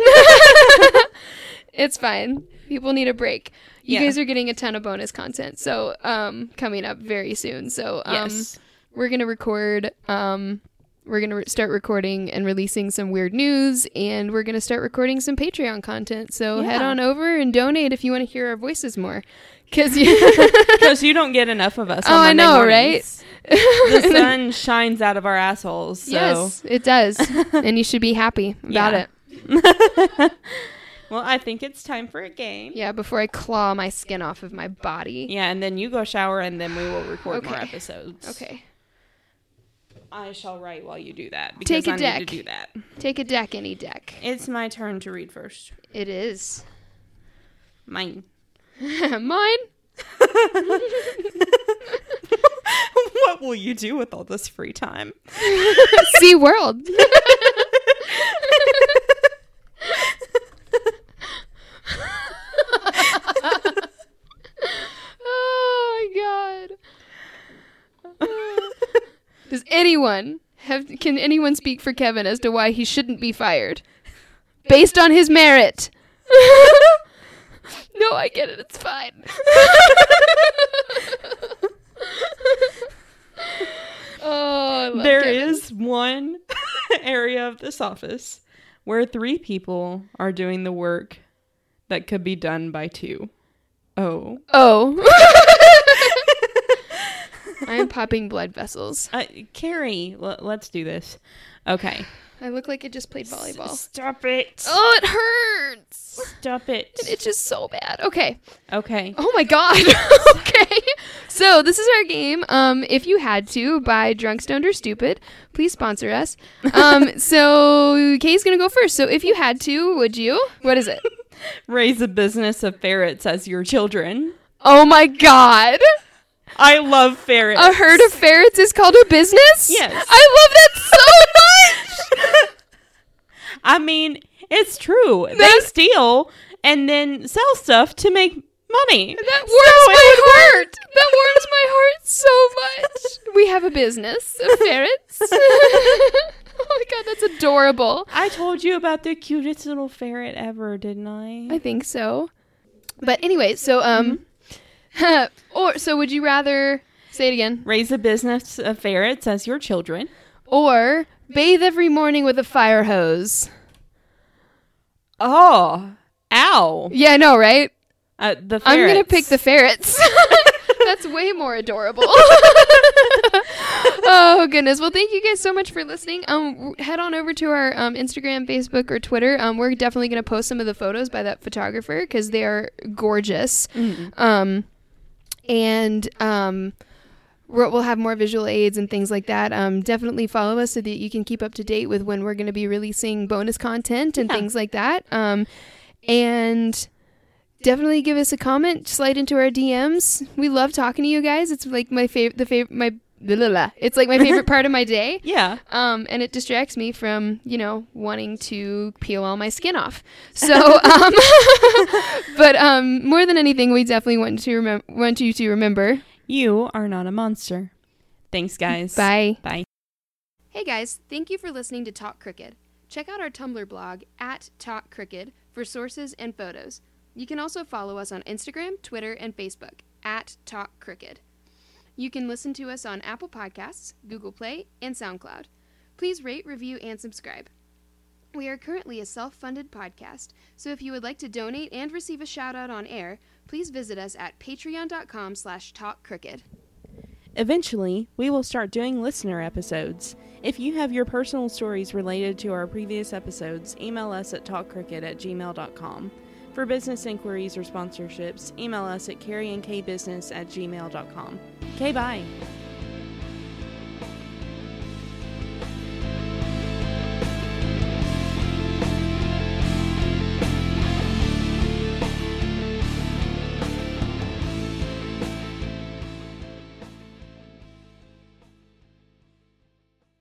it's fine. People need a break. You Yeah. guys are getting a ton of bonus content. So um coming up very soon. So um yes. we're gonna record um we're gonna re- start recording and releasing some weird news and we're gonna start recording some patreon content so head on over and donate if you want to hear our voices more because you you don't get enough of us. Oh, I know, mornings. The sun shines out of our assholes. So. yes it does and you should be happy about Yeah. it Well, I think it's time for a game. yeah before i claw my skin off of my body Yeah, and then you go shower, and then we will record more episodes. okay I shall write while you do that because Take a I deck. need to do that. take a deck any deck It's my turn to read first. it is Mine. mine what will you do with all this free time? sea world oh my god. Does anyone have can anyone speak for Kevin as to why he shouldn't be fired? Based on his merit. no, I get it. It's fine. oh, I love There Kevin. is one area of this office where three people are doing the work that could be done by two. Oh. Oh. I am popping blood vessels. Uh, Carrie, l- let's do this. Okay. I look like I just played volleyball. Stop it. Oh, it hurts. Stop it. It's just so bad. Okay. Okay. Oh my god. okay. So this is our game. Um, if you had to buy Drunk Stoned or Stupid, please sponsor us. Um, so Kay's gonna go first. So if you had to, would you? What is it? Raise a business of ferrets as your children. Oh my god. I love ferrets. A herd of ferrets is called a business? Yes. I love that so much. I mean, it's true. They steal and then sell stuff to make money. That warms So my heart. That warms my heart so much. We have a business of ferrets. oh my god, that's adorable. I told you about the cutest little ferret ever, didn't I? I think so. But anyway, so um or so would you rather say it again Raise a business of ferrets as your children. or bathe every morning with a fire hose? Oh, ow! Yeah, I know, right? Uh, the ferrets. I'm going to pick the ferrets. That's way more adorable. oh goodness! Well, thank you guys so much for listening. Um, head on over to our um, Instagram, Facebook, or Twitter. Um, we're definitely going to post some of the photos by that photographer because they are gorgeous. Um, and um, we'll have more visual aids and things like that. Um, definitely follow us so that you can keep up to date with when we're going to be releasing bonus content and Yeah. things like that. Um, and definitely give us a comment. Slide into our DMs. We love talking to you guys. It's like my favorite. The favorite. My blah, blah, blah. It's like my favorite part of my day. Yeah. Um, and it distracts me from, you know, wanting to peel all my skin off. So, um, but um, more than anything, we definitely want to remem- want you to remember. You are not a monster. Thanks, guys. Bye. Bye. Hey guys, thank you for listening to Talk Crooked. Check out our Tumblr blog at Talk Crooked for sources and photos. You can also follow us on Instagram, Twitter, and Facebook at Talk Crooked. You can listen to us on Apple Podcasts, Google Play, and SoundCloud. Please rate, review, and subscribe. We are currently a self-funded podcast, so if you would like to donate and receive a shout-out on air, please visit us at patreon.com slash talkcrooked. Eventually, we will start doing listener episodes. If you have your personal stories related to our previous episodes, email us at talkcrooked at gmail.com. For business inquiries or sponsorships, email us at carrieandkbusiness at gmail.com. Okay, bye.